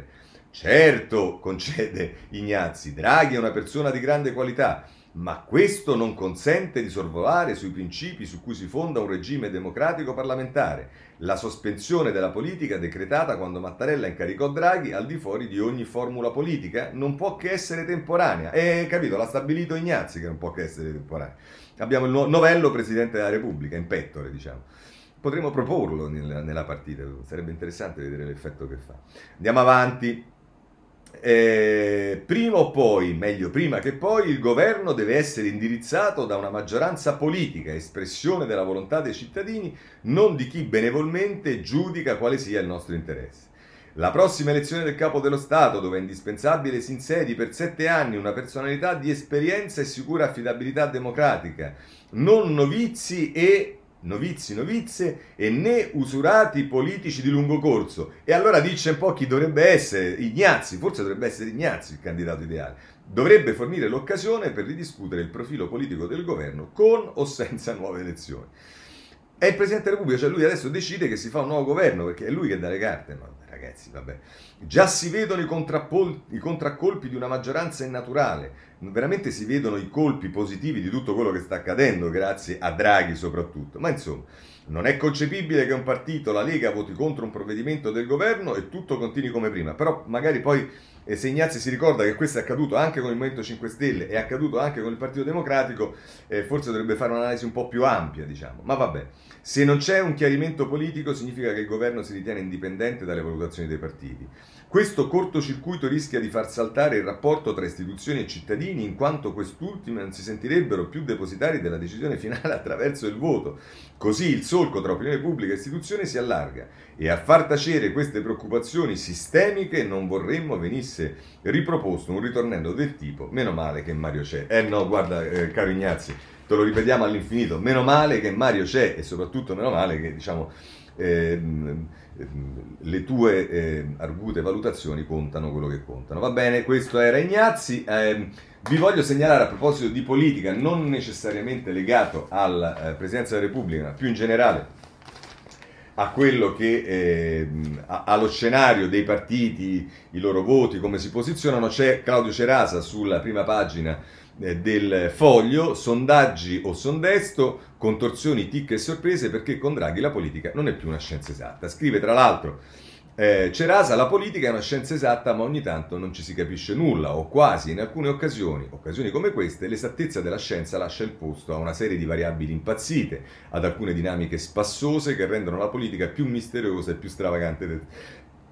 Certo, concede Ignazzi, Draghi è una persona di grande qualità, ma questo non consente di sorvolare sui principi su cui si fonda un regime democratico parlamentare, la sospensione della politica decretata quando Mattarella incaricò Draghi al di fuori di ogni formula politica non può che essere temporanea. E capito, l'ha stabilito Ignazzi che non può che essere temporanea. Abbiamo il novello Presidente della Repubblica, in pettore, diciamo. Potremmo proporlo nella, nella partita, sarebbe interessante vedere l'effetto che fa. Andiamo avanti. Eh, prima o poi, meglio prima che poi, il governo deve essere indirizzato da una maggioranza politica, espressione della volontà dei cittadini, non di chi benevolmente giudica quale sia il nostro interesse. La prossima elezione del capo dello Stato, dove è indispensabile si insedi per sette anni una personalità di esperienza e sicura affidabilità democratica, non novizi e novizi, novizie e né usurati politici di lungo corso. E allora dice un po' chi dovrebbe essere Ignazzi, forse dovrebbe essere Ignazzi il candidato ideale. Dovrebbe fornire l'occasione per ridiscutere il profilo politico del governo con o senza nuove elezioni. È il Presidente della Repubblica, cioè lui adesso decide che si fa un nuovo governo perché è lui che dà le carte. Ma ragazzi, vabbè. Già si vedono i, i contraccolpi di una maggioranza innaturale. Veramente si vedono i colpi positivi di tutto quello che sta accadendo, grazie a Draghi soprattutto. Ma insomma, non è concepibile che un partito, la Lega, voti contro un provvedimento del governo e tutto continui come prima. Però magari poi e se Ignazio si ricorda che questo è accaduto anche con il Movimento 5 Stelle è accaduto anche con il Partito Democratico, eh, forse dovrebbe fare un'analisi un po' più ampia, diciamo. Ma vabbè, se non c'è un chiarimento politico significa che il governo si ritiene indipendente dalle valutazioni dei partiti. Questo cortocircuito rischia di far saltare il rapporto tra istituzioni e cittadini in quanto quest'ultimi non si sentirebbero più depositari della decisione finale attraverso il voto. Così il solco tra opinione pubblica e istituzione si allarga e a far tacere queste preoccupazioni sistemiche non vorremmo venisse riproposto un ritornello del tipo meno male che Mario c'è. Eh no, guarda eh, caro Ignazio, te lo ripetiamo all'infinito, meno male che Mario c'è e soprattutto meno male che diciamo eh, le tue eh, argute valutazioni contano quello che contano. Va bene, questo era Ignazzi. Eh, vi voglio segnalare a proposito di politica, non necessariamente legato alla eh, Presidenza della Repubblica, ma più in generale a quello che eh, allo scenario dei partiti, i loro voti, come si posizionano, c'è Claudio Cerasa sulla prima pagina del foglio, sondaggi o sondesto, contorsioni, tic e sorprese perché con Draghi la politica non è più una scienza esatta. Scrive tra l'altro eh, Cerasa, la politica è una scienza esatta ma ogni tanto non ci si capisce nulla o quasi in alcune occasioni, occasioni come queste, l'esattezza della scienza lascia il posto a una serie di variabili impazzite, ad alcune dinamiche spassose che rendono la politica più misteriosa e più stravagante del,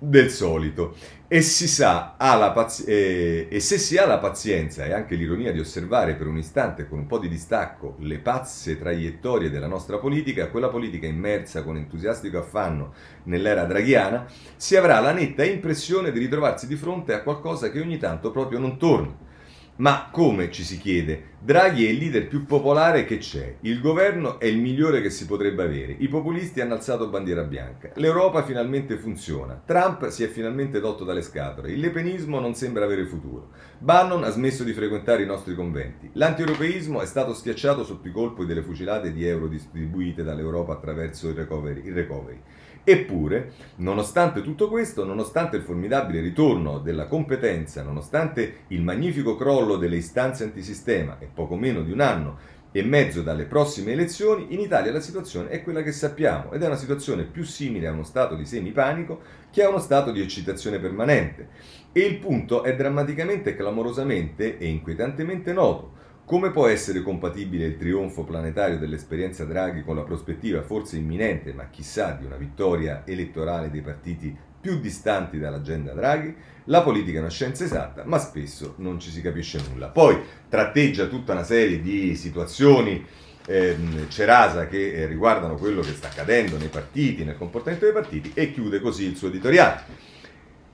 del solito. E, si sa, pazi- e, e se si ha la pazienza e anche l'ironia di osservare per un istante con un po' di distacco le pazze traiettorie della nostra politica, quella politica immersa con entusiastico affanno nell'era draghiana, si avrà la netta impressione di ritrovarsi di fronte a qualcosa che ogni tanto proprio non torna ma come ci si chiede? Draghi è il leader più popolare che c'è, il governo è il migliore che si potrebbe avere, i populisti hanno alzato bandiera bianca, l'Europa finalmente funziona, Trump si è finalmente tolto dalle scatole, il lepenismo non sembra avere futuro, Bannon ha smesso di frequentare i nostri conventi, l'antieuropeismo è stato schiacciato sotto i colpi delle fucilate di euro distribuite dall'Europa attraverso il recovery. Il recovery. Eppure, nonostante tutto questo, nonostante il formidabile ritorno della competenza, nonostante il magnifico crollo delle istanze antisistema e poco meno di un anno e mezzo dalle prossime elezioni, in Italia la situazione è quella che sappiamo ed è una situazione più simile a uno stato di semipanico che a uno stato di eccitazione permanente. E il punto è drammaticamente clamorosamente e inquietantemente noto. Come può essere compatibile il trionfo planetario dell'esperienza Draghi con la prospettiva forse imminente, ma chissà, di una vittoria elettorale dei partiti più distanti dall'agenda Draghi? La politica è una scienza esatta, ma spesso non ci si capisce nulla. Poi tratteggia tutta una serie di situazioni ehm, Cerasa che eh, riguardano quello che sta accadendo nei partiti, nel comportamento dei partiti e chiude così il suo editoriale.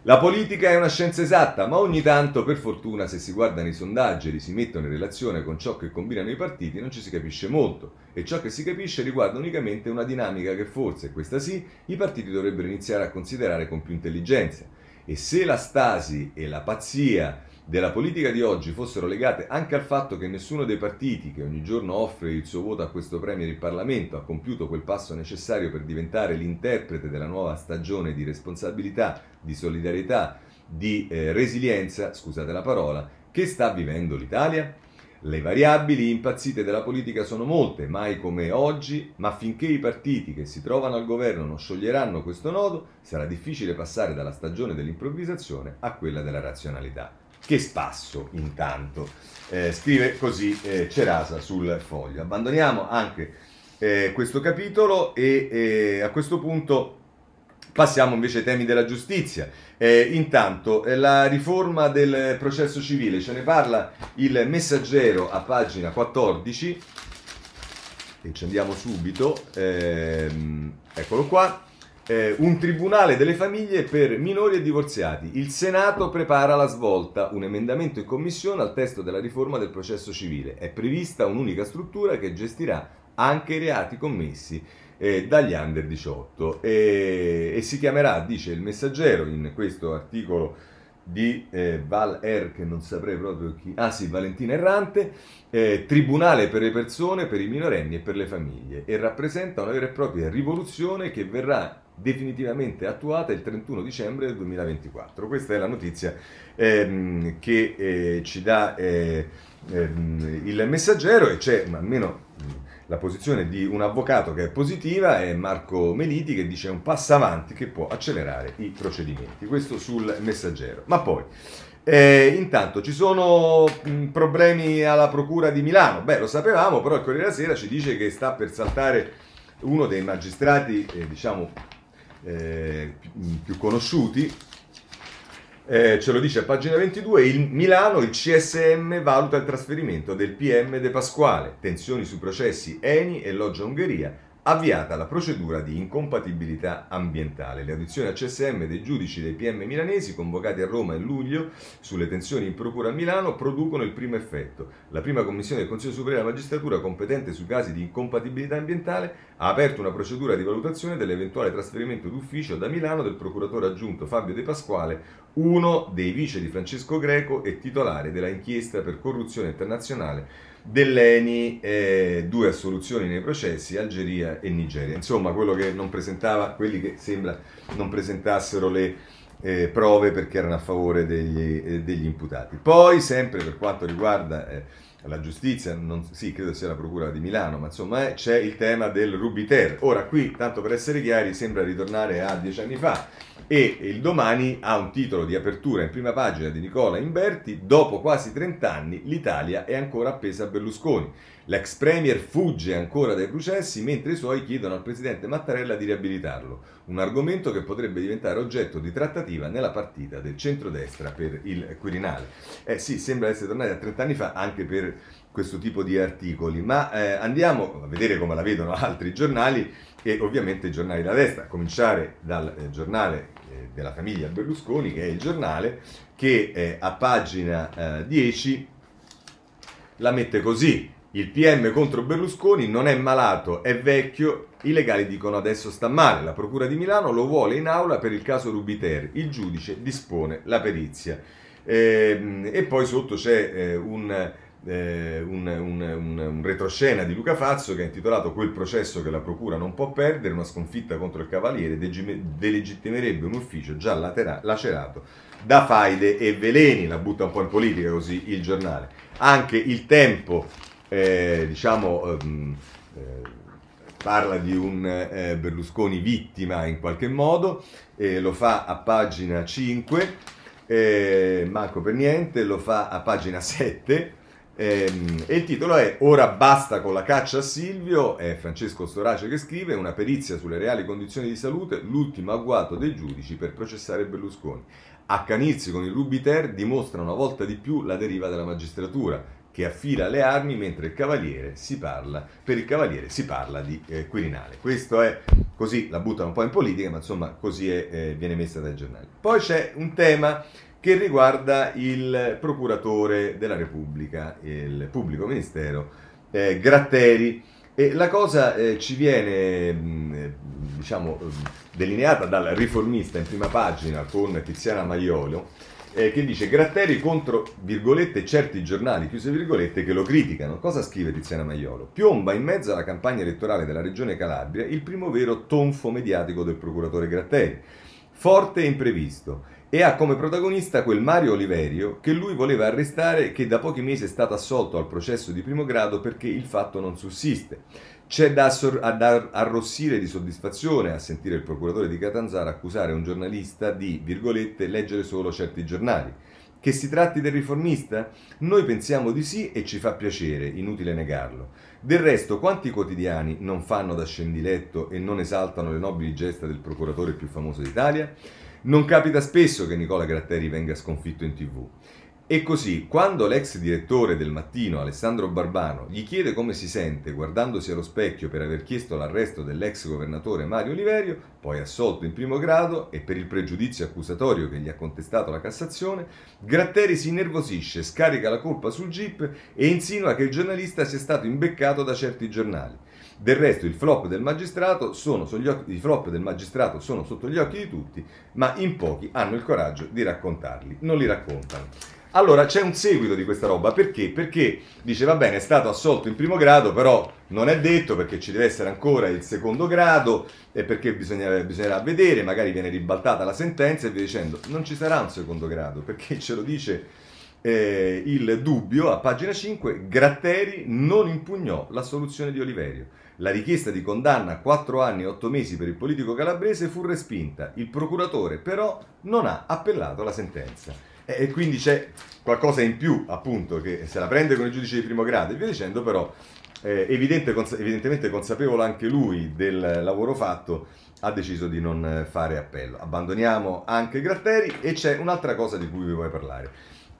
La politica è una scienza esatta, ma ogni tanto, per fortuna, se si guardano i sondaggi e li si mettono in relazione con ciò che combinano i partiti, non ci si capisce molto. E ciò che si capisce riguarda unicamente una dinamica che forse, questa sì, i partiti dovrebbero iniziare a considerare con più intelligenza. E se la stasi e la pazzia della politica di oggi fossero legate anche al fatto che nessuno dei partiti che ogni giorno offre il suo voto a questo premio del Parlamento ha compiuto quel passo necessario per diventare l'interprete della nuova stagione di responsabilità, di solidarietà, di eh, resilienza, scusate la parola, che sta vivendo l'Italia? Le variabili impazzite della politica sono molte, mai come oggi, ma finché i partiti che si trovano al governo non scioglieranno questo nodo, sarà difficile passare dalla stagione dell'improvvisazione a quella della razionalità. Che spasso intanto, eh, scrive così eh, Cerasa sul foglio. Abbandoniamo anche eh, questo capitolo e a questo punto passiamo invece ai temi della giustizia. Eh, intanto eh, la riforma del processo civile, ce ne parla il messaggero a pagina 14 e ci andiamo subito, ehm, eccolo qua eh, un tribunale delle famiglie per minori e divorziati. Il Senato prepara la svolta, un emendamento in commissione al testo della riforma del processo civile. È prevista un'unica struttura che gestirà anche i reati commessi eh, dagli under 18 e, e, si chiamerà, dice il messaggero in questo articolo di eh, Val Er, che non saprei proprio chi, ah sì, Valentina Errante, eh, Tribunale per le persone, per i minorenni e per le famiglie e rappresenta una vera e propria rivoluzione che verrà definitivamente attuata il 31 dicembre del 2024. Questa è la notizia ehm, che eh, ci dà eh, ehm, il messaggero e c'è almeno la posizione di un avvocato che è positiva è Marco Meliti che dice un passo avanti che può accelerare i procedimenti. Questo sul messaggero. Ma poi, eh, intanto ci sono mh, problemi alla Procura di Milano. Beh, lo sapevamo, però il Corriere della Sera ci dice che sta per saltare uno dei magistrati, eh, diciamo, eh, più conosciuti, eh, ce lo dice a pagina 22, il Milano, il CSM valuta il trasferimento del PM De Pasquale, tensioni sui processi Eni e Loggia Ungheria, avviata la procedura di incompatibilità ambientale. Le audizioni a CSM dei giudici dei PM milanesi convocati a Roma in luglio sulle tensioni in procura a Milano producono il primo effetto. La prima commissione del Consiglio Superiore della Magistratura competente sui casi di incompatibilità ambientale ha aperto una procedura di valutazione dell'eventuale trasferimento d'ufficio da Milano del procuratore aggiunto Fabio De Pasquale, uno dei vice di Francesco Greco e titolare della inchiesta per corruzione internazionale dell'ENI eh, due assoluzioni nei processi Algeria e Nigeria. Insomma, quello che non presentava, quelli che sembra non presentassero le eh, prove perché erano a favore degli, eh, degli, imputati. Poi, sempre per quanto riguarda eh, la giustizia, non, sì, credo sia la Procura di Milano, ma insomma eh, c'è il tema del Rubiter. Ora, qui, tanto per essere chiari, sembra ritornare a dieci anni fa e il domani ha un titolo di apertura in prima pagina di Nicola Imberti, dopo quasi 30 anni l'Italia è ancora appesa a Berlusconi. L'ex premier fugge ancora dai processi mentre i suoi chiedono al presidente Mattarella di riabilitarlo, un argomento che potrebbe diventare oggetto di trattativa nella partita del centrodestra per il Quirinale. Eh sì, sembra essere tornati a 30 anni fa anche per questo tipo di articoli, ma eh, andiamo a vedere come la vedono altri giornali e ovviamente i giornali da destra, a cominciare dal eh, giornale della famiglia Berlusconi, che è il giornale, che eh, a pagina 10 la mette così. Il PM contro Berlusconi non è malato, è vecchio, i legali dicono adesso sta male, la Procura di Milano lo vuole in aula per il caso Rubiter, il giudice dispone la perizia. Eh, e poi sotto c'è eh, un eh, un, un, un, un, retroscena di Luca Fazzo che è intitolato Quel processo che la procura non può perdere, una sconfitta contro il Cavaliere delegittimerebbe un ufficio già latera- lacerato da faide e veleni, la butta un po' in politica così il giornale. Anche il tempo, eh, diciamo, ehm, eh, parla di un eh, Berlusconi vittima in qualche modo, lo fa a pagina 5, eh, manco per niente, lo fa a pagina 7 Ehm, e il titolo è Ora basta con la caccia a Silvio, è Francesco Storace che scrive, una perizia sulle reali condizioni di salute, l'ultimo agguato dei giudici per processare Berlusconi. Accanirsi con il Rubiter dimostra una volta di più la deriva della magistratura, che affila le armi mentre il cavaliere si parla, per il cavaliere si parla di eh, Quirinale. Questo è così, la buttano un po' in politica, ma insomma così è, eh, viene messa dai giornali. Poi c'è un tema che riguarda il procuratore della Repubblica, il pubblico ministero eh, Gratteri. E la cosa eh, ci viene, mm, diciamo, delineata dal riformista in prima pagina con Tiziana Maiolo, eh, che dice Gratteri contro, virgolette, certi giornali, chiuse virgolette, che lo criticano. Cosa scrive Tiziana Maiolo? Piomba in mezzo alla campagna elettorale della regione Calabria il primo vero tonfo mediatico del procuratore Gratteri. Forte e imprevisto e ha come protagonista quel Mario Oliverio che lui voleva arrestare e che da pochi mesi è stato assolto al processo di primo grado perché il fatto non sussiste. C'è da, assor- da arrossire di soddisfazione a sentire il procuratore di Catanzaro accusare un giornalista di, virgolette, leggere solo certi giornali. Che si tratti del riformista? Noi pensiamo di sì e ci fa piacere, inutile negarlo. Del resto, quanti quotidiani non fanno da scendiletto e non esaltano le nobili gesta del procuratore più famoso d'Italia? Non capita spesso che Nicola Gratteri venga sconfitto in tv. E così, quando l'ex direttore del mattino, Alessandro Barbano, gli chiede come si sente guardandosi allo specchio per aver chiesto l'arresto dell'ex governatore Mario Oliverio, poi assolto in primo grado e per il pregiudizio accusatorio che gli ha contestato la Cassazione, Gratteri si innervosisce, scarica la colpa sul GIP e insinua che il giornalista sia stato imbeccato da certi giornali. Del resto il flop del magistrato sono, occhi, i flop del magistrato sono sotto gli occhi di tutti, ma in pochi hanno il coraggio di raccontarli, non li raccontano. Allora c'è un seguito di questa roba, perché? Perché dice va bene, è stato assolto in primo grado, però non è detto perché ci deve essere ancora il secondo grado e perché bisogna, bisognerà vedere, magari viene ribaltata la sentenza e via dicendo, non ci sarà un secondo grado, perché ce lo dice eh, il dubbio a pagina 5, Gratteri non impugnò la soluzione di Oliverio. La richiesta di condanna a 4 anni e 8 mesi per il politico calabrese fu respinta. Il procuratore però non ha appellato la sentenza. E, quindi c'è qualcosa in più, appunto, che se la prende con il giudice di primo grado e via dicendo, però eh, evidente, cons- evidentemente consapevole anche lui del lavoro fatto, ha deciso di non fare appello. Abbandoniamo anche Gratteri e c'è un'altra cosa di cui vi voglio parlare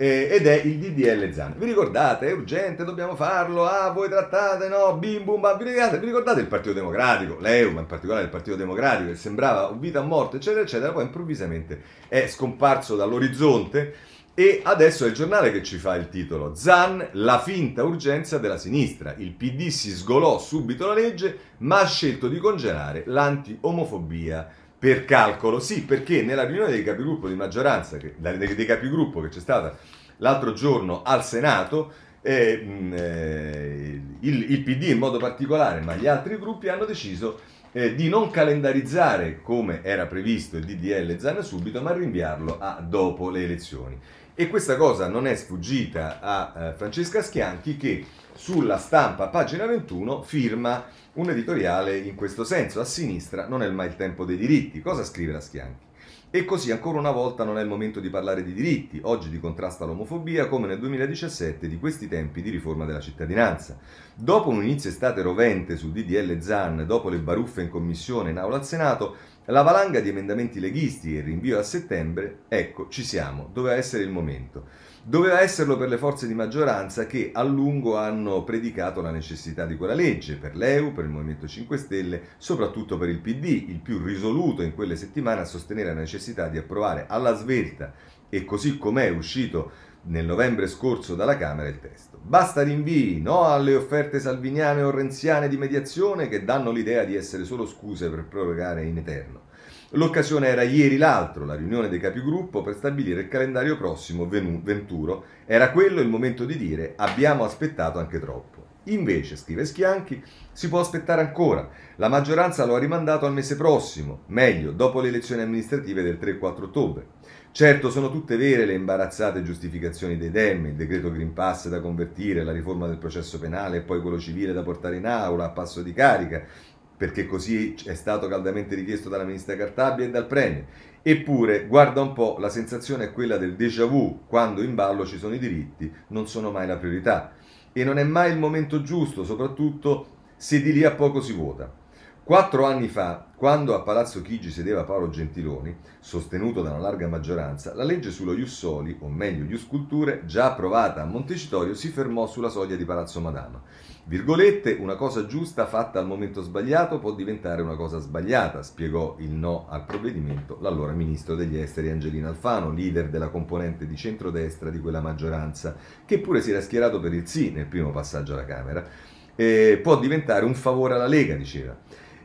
eh, ed è il DDL Zan. Vi ricordate? È urgente, dobbiamo farlo. Ah, voi trattate, no? Bim bum bam. Vi ricordate, vi ricordate il Partito Democratico, l'EU, ma in particolare il Partito Democratico, che sembrava vita o morte, eccetera, eccetera. Poi improvvisamente è scomparso dall'orizzonte. E adesso è il giornale che ci fa il titolo Zan, la finta urgenza della sinistra. Il PD si sgolò subito la legge, ma ha scelto di congelare l'anti-omofobia per calcolo, sì, perché nella riunione dei capigruppo di maggioranza, che, dei, dei capigruppo che c'è stata l'altro giorno al Senato, eh, eh, il, il, PD in modo particolare, ma gli altri gruppi hanno deciso eh, di non calendarizzare come era previsto il DDL Zan subito, ma rinviarlo a dopo le elezioni. E questa cosa non è sfuggita a eh, Francesca Schianchi che sulla stampa, pagina 21, firma un editoriale in questo senso. A sinistra non è mai il tempo dei diritti. Cosa scrive la Schianchi? E così ancora una volta non è il momento di parlare di diritti, oggi di contrasto all'omofobia come nel 2017 di questi tempi di riforma della cittadinanza. Dopo un inizio estate rovente sul DDL ZAN, dopo le baruffe in commissione in aula al Senato, la valanga di emendamenti leghisti e il rinvio a settembre, ecco, ci siamo, doveva essere il momento. Doveva esserlo per le forze di maggioranza che a lungo hanno predicato la necessità di quella legge, per l'EU, per il Movimento 5 Stelle, soprattutto per il PD, il più risoluto in quelle settimane a sostenere la necessità di approvare alla svelta e così com'è uscito nel novembre scorso dalla Camera il testo. Basta rinvii, no alle offerte salviniane o renziane di mediazione che danno l'idea di essere solo scuse per prorogare in eterno. L'occasione era ieri l'altro, la riunione dei capigruppo per stabilire il calendario prossimo venturo. Era quello il momento di dire abbiamo aspettato anche troppo. Invece, scrive Schianchi, si può aspettare ancora. La maggioranza lo ha rimandato al mese prossimo, meglio, dopo le elezioni amministrative del 3-4 ottobre. Certo, sono tutte vere le imbarazzate giustificazioni dei Dem, il decreto Green Pass da convertire, la riforma del processo penale e poi quello civile da portare in aula a passo di carica, perché così è stato caldamente richiesto dalla ministra Cartabia e dal Premier. Eppure, guarda un po', la sensazione è quella del déjà vu, quando in ballo ci sono i diritti, non sono mai la priorità. E non è mai il momento giusto, soprattutto se di lì a poco si vota. Quattro anni fa, quando a Palazzo Chigi sedeva Paolo Gentiloni, sostenuto da una larga maggioranza, la legge sullo Ius Soli, o meglio Ius Culture, già approvata a Montecitorio, si fermò sulla soglia di Palazzo Madama. Virgolette, una cosa giusta fatta al momento sbagliato può diventare una cosa sbagliata, spiegò il no al provvedimento l'allora ministro degli esteri Angelina Alfano, leader della componente di centrodestra di quella maggioranza, che pure si era schierato per il sì nel primo passaggio alla Camera. Eh, può diventare un favore alla Lega, diceva.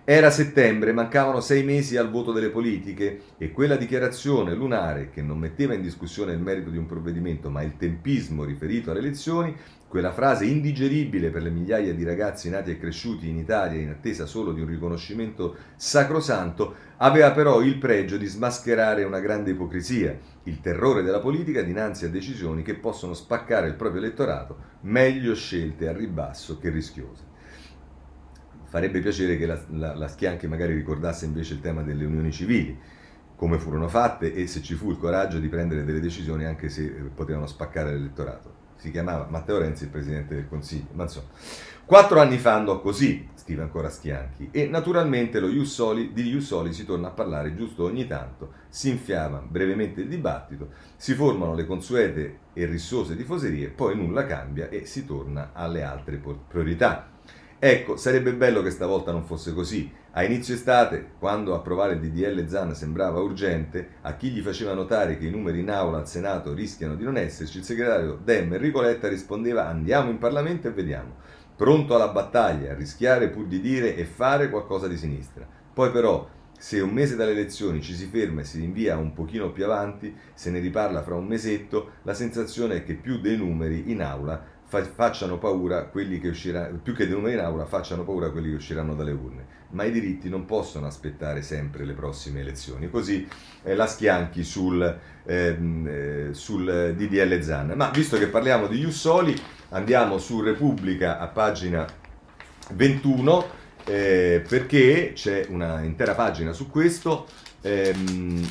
Era settembre, mancavano sei mesi al voto delle politiche e quella dichiarazione lunare che non metteva in discussione il merito di un provvedimento ma il tempismo riferito alle elezioni, quella frase indigeribile per le migliaia di ragazzi nati e cresciuti in Italia in attesa solo di un riconoscimento sacrosanto, aveva però il pregio di smascherare una grande ipocrisia, il terrore della politica dinanzi a decisioni che possono spaccare il proprio elettorato, meglio scelte a ribasso che rischiose farebbe piacere che la, la, la Schianchi magari ricordasse invece il tema delle unioni civili, come furono fatte e se ci fu il coraggio di prendere delle decisioni anche se eh, potevano spaccare l'elettorato. Si chiamava Matteo Renzi il Presidente del Consiglio, ma insomma. Quattro anni fa andò così, scrive ancora Schianchi, e naturalmente Jussoli, di Jussoli si torna a parlare giusto ogni tanto, si infiama brevemente il dibattito, si formano le consuete e rissose tifoserie, poi nulla cambia e si torna alle altre priorità. Ecco, sarebbe bello che stavolta non fosse così. A inizio estate, quando approvare il DDL Zan sembrava urgente, a chi gli faceva notare che i numeri in aula al Senato rischiano di non esserci, il segretario Dem Enrico Letta rispondeva andiamo in Parlamento e vediamo. Pronto alla battaglia, a rischiare pur di dire e fare qualcosa di sinistra. Poi però se un mese dalle elezioni ci si ferma e si rinvia un pochino più avanti, se ne riparla fra un mesetto, la sensazione è che più dei numeri in aula facciano paura quelli che usciranno, più che numeri in aula, facciano paura quelli che usciranno dalle urne. Ma i diritti non possono aspettare sempre le prossime elezioni. Così eh, la schianchi sul, ehm, eh, sul DDL Zan. Ma visto che parliamo di Jussoli, andiamo su Repubblica a pagina 21 eh, perché c'è una intera pagina su questo. Ehm,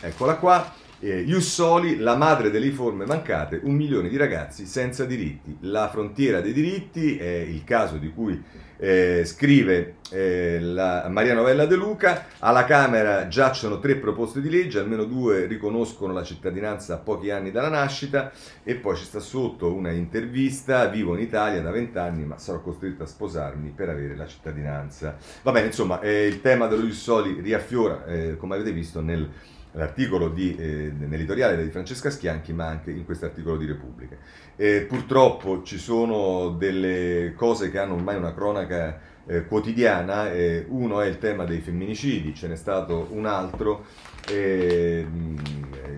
eccola qua. Eh, Jussoli, la madre delle riforme mancate, un milione di ragazzi senza diritti. La frontiera dei diritti è il caso di cui eh, scrive eh, Maria Novella De Luca, alla Camera giacciono tre proposte di legge, almeno due riconoscono la cittadinanza a pochi anni dalla nascita e poi ci sta sotto una intervista, vivo in Italia da vent'anni ma sarò costretto a sposarmi per avere la cittadinanza. Va bene, insomma, eh, il tema dello Jussoli riaffiora, eh, come avete visto, nel l'articolo di, eh, nell'editoriale di Francesca Schianchi, ma anche in questo articolo di Repubblica. Eh, purtroppo ci sono delle cose che hanno ormai una cronaca eh, quotidiana, uno è il tema dei femminicidi, ce n'è stato un altro eh,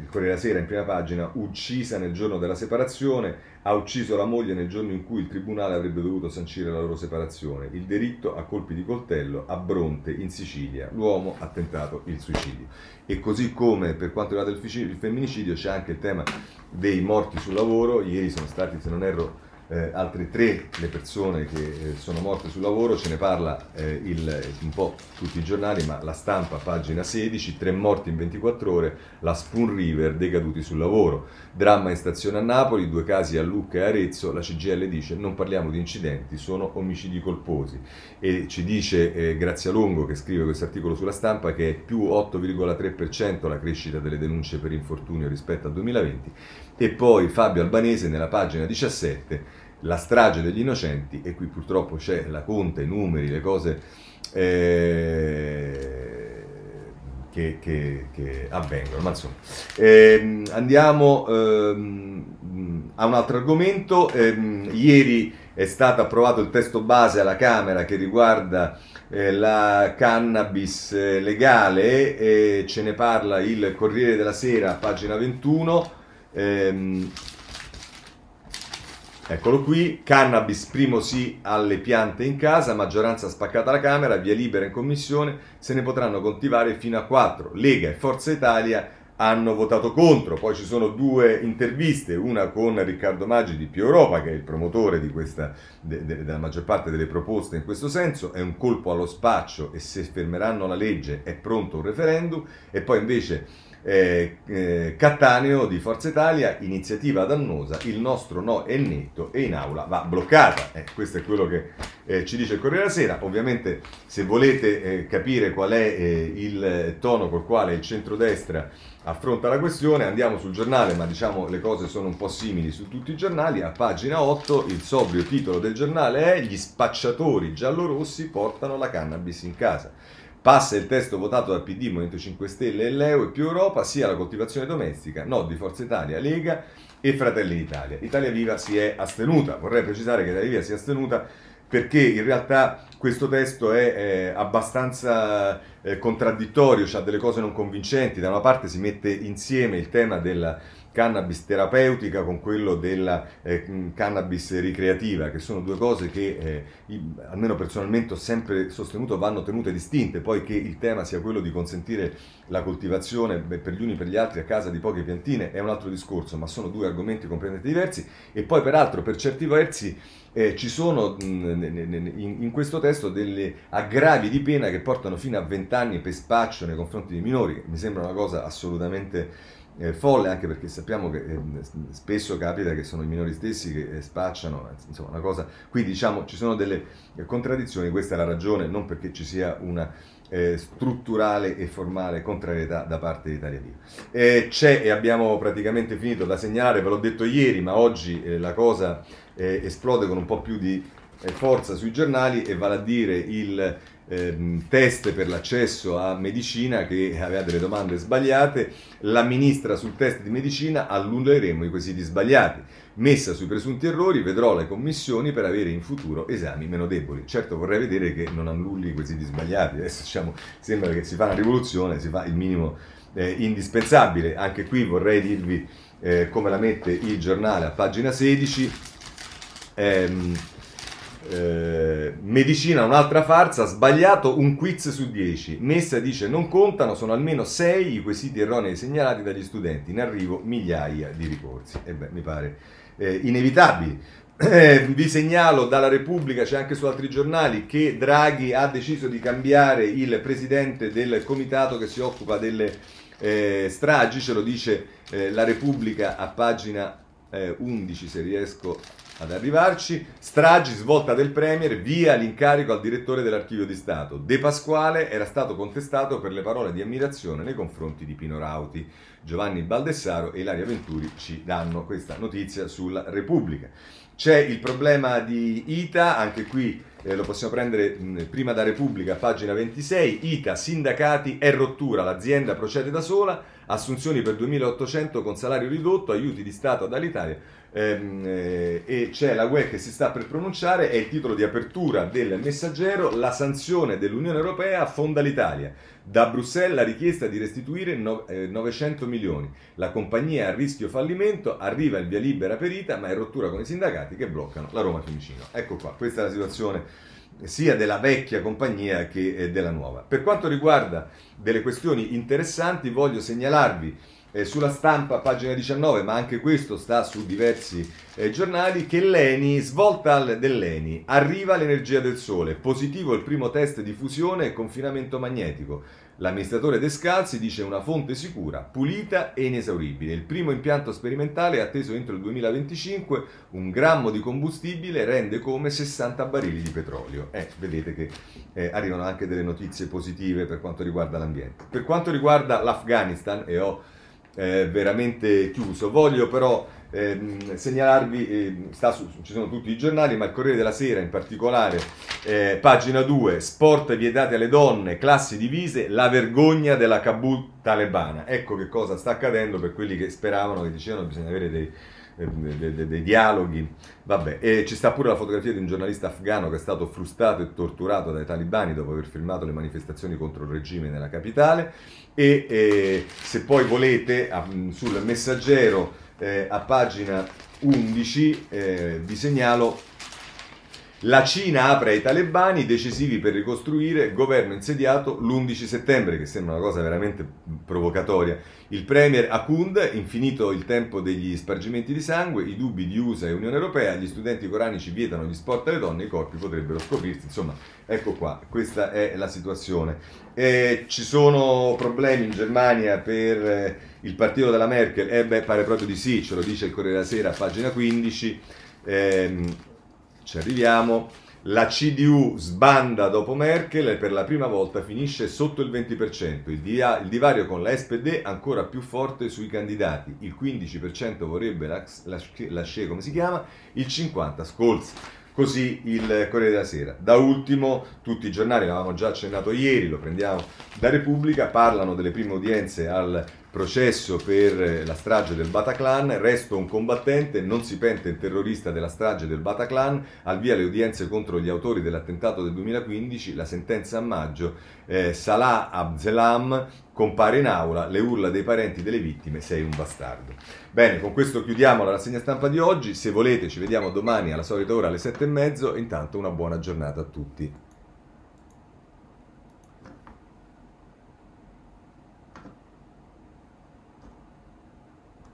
il Corriere della Sera in prima pagina, uccisa nel giorno della separazione, ha ucciso la moglie nel giorno in cui il tribunale avrebbe dovuto sancire la loro separazione. Il delitto a colpi di coltello a Bronte in Sicilia. L'uomo ha tentato il suicidio. E così come per quanto riguarda il femminicidio c'è anche il tema dei morti sul lavoro. Ieri sono stati, se non erro, eh, altre tre le persone che eh, sono morte sul lavoro, ce ne parla eh, il, un po' tutti i giornali, ma la stampa, pagina 16, tre morti in 24 ore, la Spoon River, decaduti sul lavoro, dramma in stazione a Napoli, due casi a Lucca e Arezzo, la CGL dice non parliamo di incidenti, sono omicidi colposi e ci dice eh, Grazia Longo che scrive questo articolo sulla stampa che è più 8,3% la crescita delle denunce per infortunio rispetto al 2020 e poi Fabio Albanese nella pagina 17, la strage degli innocenti, e qui purtroppo c'è la conta, i numeri, le cose eh, che, che, che, avvengono. Ma insomma, eh, andiamo eh, a un altro argomento. Ehm, ieri è stato approvato il testo base alla Camera che riguarda eh, la cannabis eh, legale e ce ne parla il Corriere della Sera, pagina 21. Ehm, eccolo qui, cannabis primo sì alle piante in casa, maggioranza spaccata alla Camera, via libera in commissione, se ne potranno coltivare fino a 4. Lega e Forza Italia hanno votato contro, poi ci sono due interviste, una con Riccardo Maggi di Più Europa, che è il promotore questa, de, de, della maggior parte delle proposte in questo senso, è un colpo allo spaccio e se fermeranno la legge è pronto un referendum, e poi invece eh, eh, Cattaneo di Forza Italia, iniziativa dannosa, il nostro no è netto e in aula va bloccata. Eh, questo è quello che eh, ci dice il Corriere della Sera. Ovviamente se volete eh, capire qual è il tono col quale il centrodestra affronta la questione, andiamo sul giornale, ma diciamo le cose sono un po' simili su tutti i giornali. A pagina 8 il sobrio titolo del giornale è Gli spacciatori giallorossi portano la cannabis in casa. Passa il testo votato dal PD, Movimento 5 Stelle e l'EU e più Europa, sia la coltivazione domestica, no di Forza Italia, Lega e Fratelli d'Italia. Italia Viva si è astenuta, vorrei precisare che Italia Viva si è astenuta perché in realtà questo testo è, è abbastanza eh, contraddittorio, ha delle cose non convincenti, da una parte si mette insieme il tema della cannabis terapeutica con quello della eh, cannabis ricreativa, che sono due cose che eh, almeno personalmente ho sempre sostenuto vanno tenute distinte, poi che il tema sia quello di consentire la coltivazione beh, per gli uni e per gli altri a casa di poche piantine è un altro discorso, ma sono due argomenti completamente diversi. E poi peraltro per certi versi eh, ci sono mh, in, questo testo delle aggravi di pena che portano fino a 20 anni per spaccio nei confronti dei minori, mi sembra una cosa assolutamente eh, folle anche perché sappiamo che eh, spesso capita che sono i minori stessi che eh, spacciano, insomma una cosa, qui diciamo ci sono delle eh, contraddizioni, questa è la ragione, non perché ci sia una eh, strutturale e formale contrarietà da parte di Italia Viva. Eh, c'è e abbiamo praticamente finito da segnalare, ve l'ho detto ieri, ma oggi la cosa esplode con un po' più di forza sui giornali e vale a dire il ehm, test per l'accesso a medicina che aveva delle domande sbagliate, la ministra sul test di medicina annulleremo i quesiti sbagliati. Messa sui presunti errori, vedrò le commissioni per avere in futuro esami meno deboli. Certo vorrei vedere che non annulli i quesiti sbagliati, adesso diciamo, sembra che si fa una rivoluzione, si fa il minimo eh, indispensabile. Anche qui vorrei dirvi eh, come la mette il giornale a pagina 16. Ehm, eh, medicina, un'altra farsa, sbagliato un quiz su 10. Messa dice non contano, sono almeno 6 i quesiti erronei segnalati dagli studenti, in arrivo migliaia di ricorsi. E beh, mi pare eh, inevitabili. Eh, vi segnalo dalla Repubblica, c'è anche su altri giornali, che Draghi ha deciso di cambiare il presidente del comitato che si occupa delle eh, stragi, ce lo dice eh, la Repubblica a pagina 11 eh, se riesco ad arrivarci. Stragi, svolta del Premier, via l'incarico al direttore dell'Archivio di Stato. De Pasquale era stato contestato per le parole di ammirazione nei confronti di Pino Rauti. Giovanni Baldessaro e Ilaria Venturi ci danno questa notizia sulla Repubblica. C'è il problema di ITA, anche qui eh, lo possiamo prendere mh, prima da Repubblica, pagina 26. ITA, sindacati, è rottura, l'azienda procede da sola, assunzioni per 2800 con salario ridotto, aiuti di Stato dall'Italia ehm, eh, e c'è la UE che si sta per pronunciare, è il titolo di apertura del messaggero, la sanzione dell'Unione Europea fonda l'Italia. Da Bruxelles la richiesta di restituire no, eh, 900 milioni. La compagnia a rischio fallimento, arriva il via libera per ITA, ma è rottura con i sindacati che bloccano la Roma Fiumicino. Ecco qua, questa è la situazione sia della vecchia compagnia che eh, della nuova. Per quanto riguarda delle questioni interessanti, voglio segnalarvi eh, sulla stampa, pagina 19, ma anche questo sta su diversi eh, giornali, che l'ENI, svolta dell'ENI, arriva l'energia del sole, positivo il primo test di fusione e confinamento magnetico. L'amministratore Descalzi dice una fonte sicura, pulita e inesauribile. Il primo impianto sperimentale è atteso entro il 2025, un grammo di combustibile rende come 60 barili di petrolio. Eh, vedete che eh, arrivano anche delle notizie positive per quanto riguarda l'ambiente. Per quanto riguarda l'Afghanistan, e ho eh, veramente chiuso. Voglio però ehm, segnalarvi, eh, su, ci sono tutti i giornali, ma il Corriere della Sera in particolare, eh, pagina 2, sport vietati alle donne, classi divise, la vergogna della Kabul talebana. Ecco che cosa sta accadendo per quelli che speravano, che dicevano che bisogna avere dei dei, dei, dei, dialoghi. Vabbè, e ci sta pure la fotografia di un giornalista afgano che è stato frustato e torturato dai talibani dopo aver filmato le manifestazioni contro il regime nella capitale. E eh, se poi volete, sul messaggero eh, a pagina 11 eh, vi segnalo la Cina apre ai talebani decisivi per ricostruire governo insediato l'11 settembre, che sembra una cosa veramente provocatoria. Il premier Akund, infinito il tempo degli spargimenti di sangue, i dubbi di USA e Unione Europea, gli studenti coranici vietano gli sport alle donne, i corpi potrebbero scoprirsi. Insomma, ecco qua, questa è la situazione. E ci sono problemi in Germania per eh, il partito della Merkel? Eh beh, pare proprio di sì, ce lo dice il Corriere della Sera, pagina 15. Eh, ci arriviamo. La CDU sbanda dopo Merkel e per la prima volta finisce sotto il 20%. Il, dia- il divario con la SPD ancora più forte sui candidati. Il 15% vorrebbe la, la, la SCE, come si chiama, il 50% Scholz. Così il Corriere della Sera. Da ultimo, tutti i giornali, l'avevamo già accennato ieri, lo prendiamo da Repubblica, parlano delle prime udienze al processo per la strage del Bataclan, resto un combattente, non si pente il terrorista della strage del Bataclan, al via le udienze contro gli autori dell'attentato del 2015, la sentenza a maggio, eh, Salah Abzelam compare in aula, le urla dei parenti delle vittime, sei un bastardo. Bene, con questo chiudiamo la rassegna stampa di oggi, se volete ci vediamo domani alla solita ora alle sette e mezzo, intanto una buona giornata a tutti.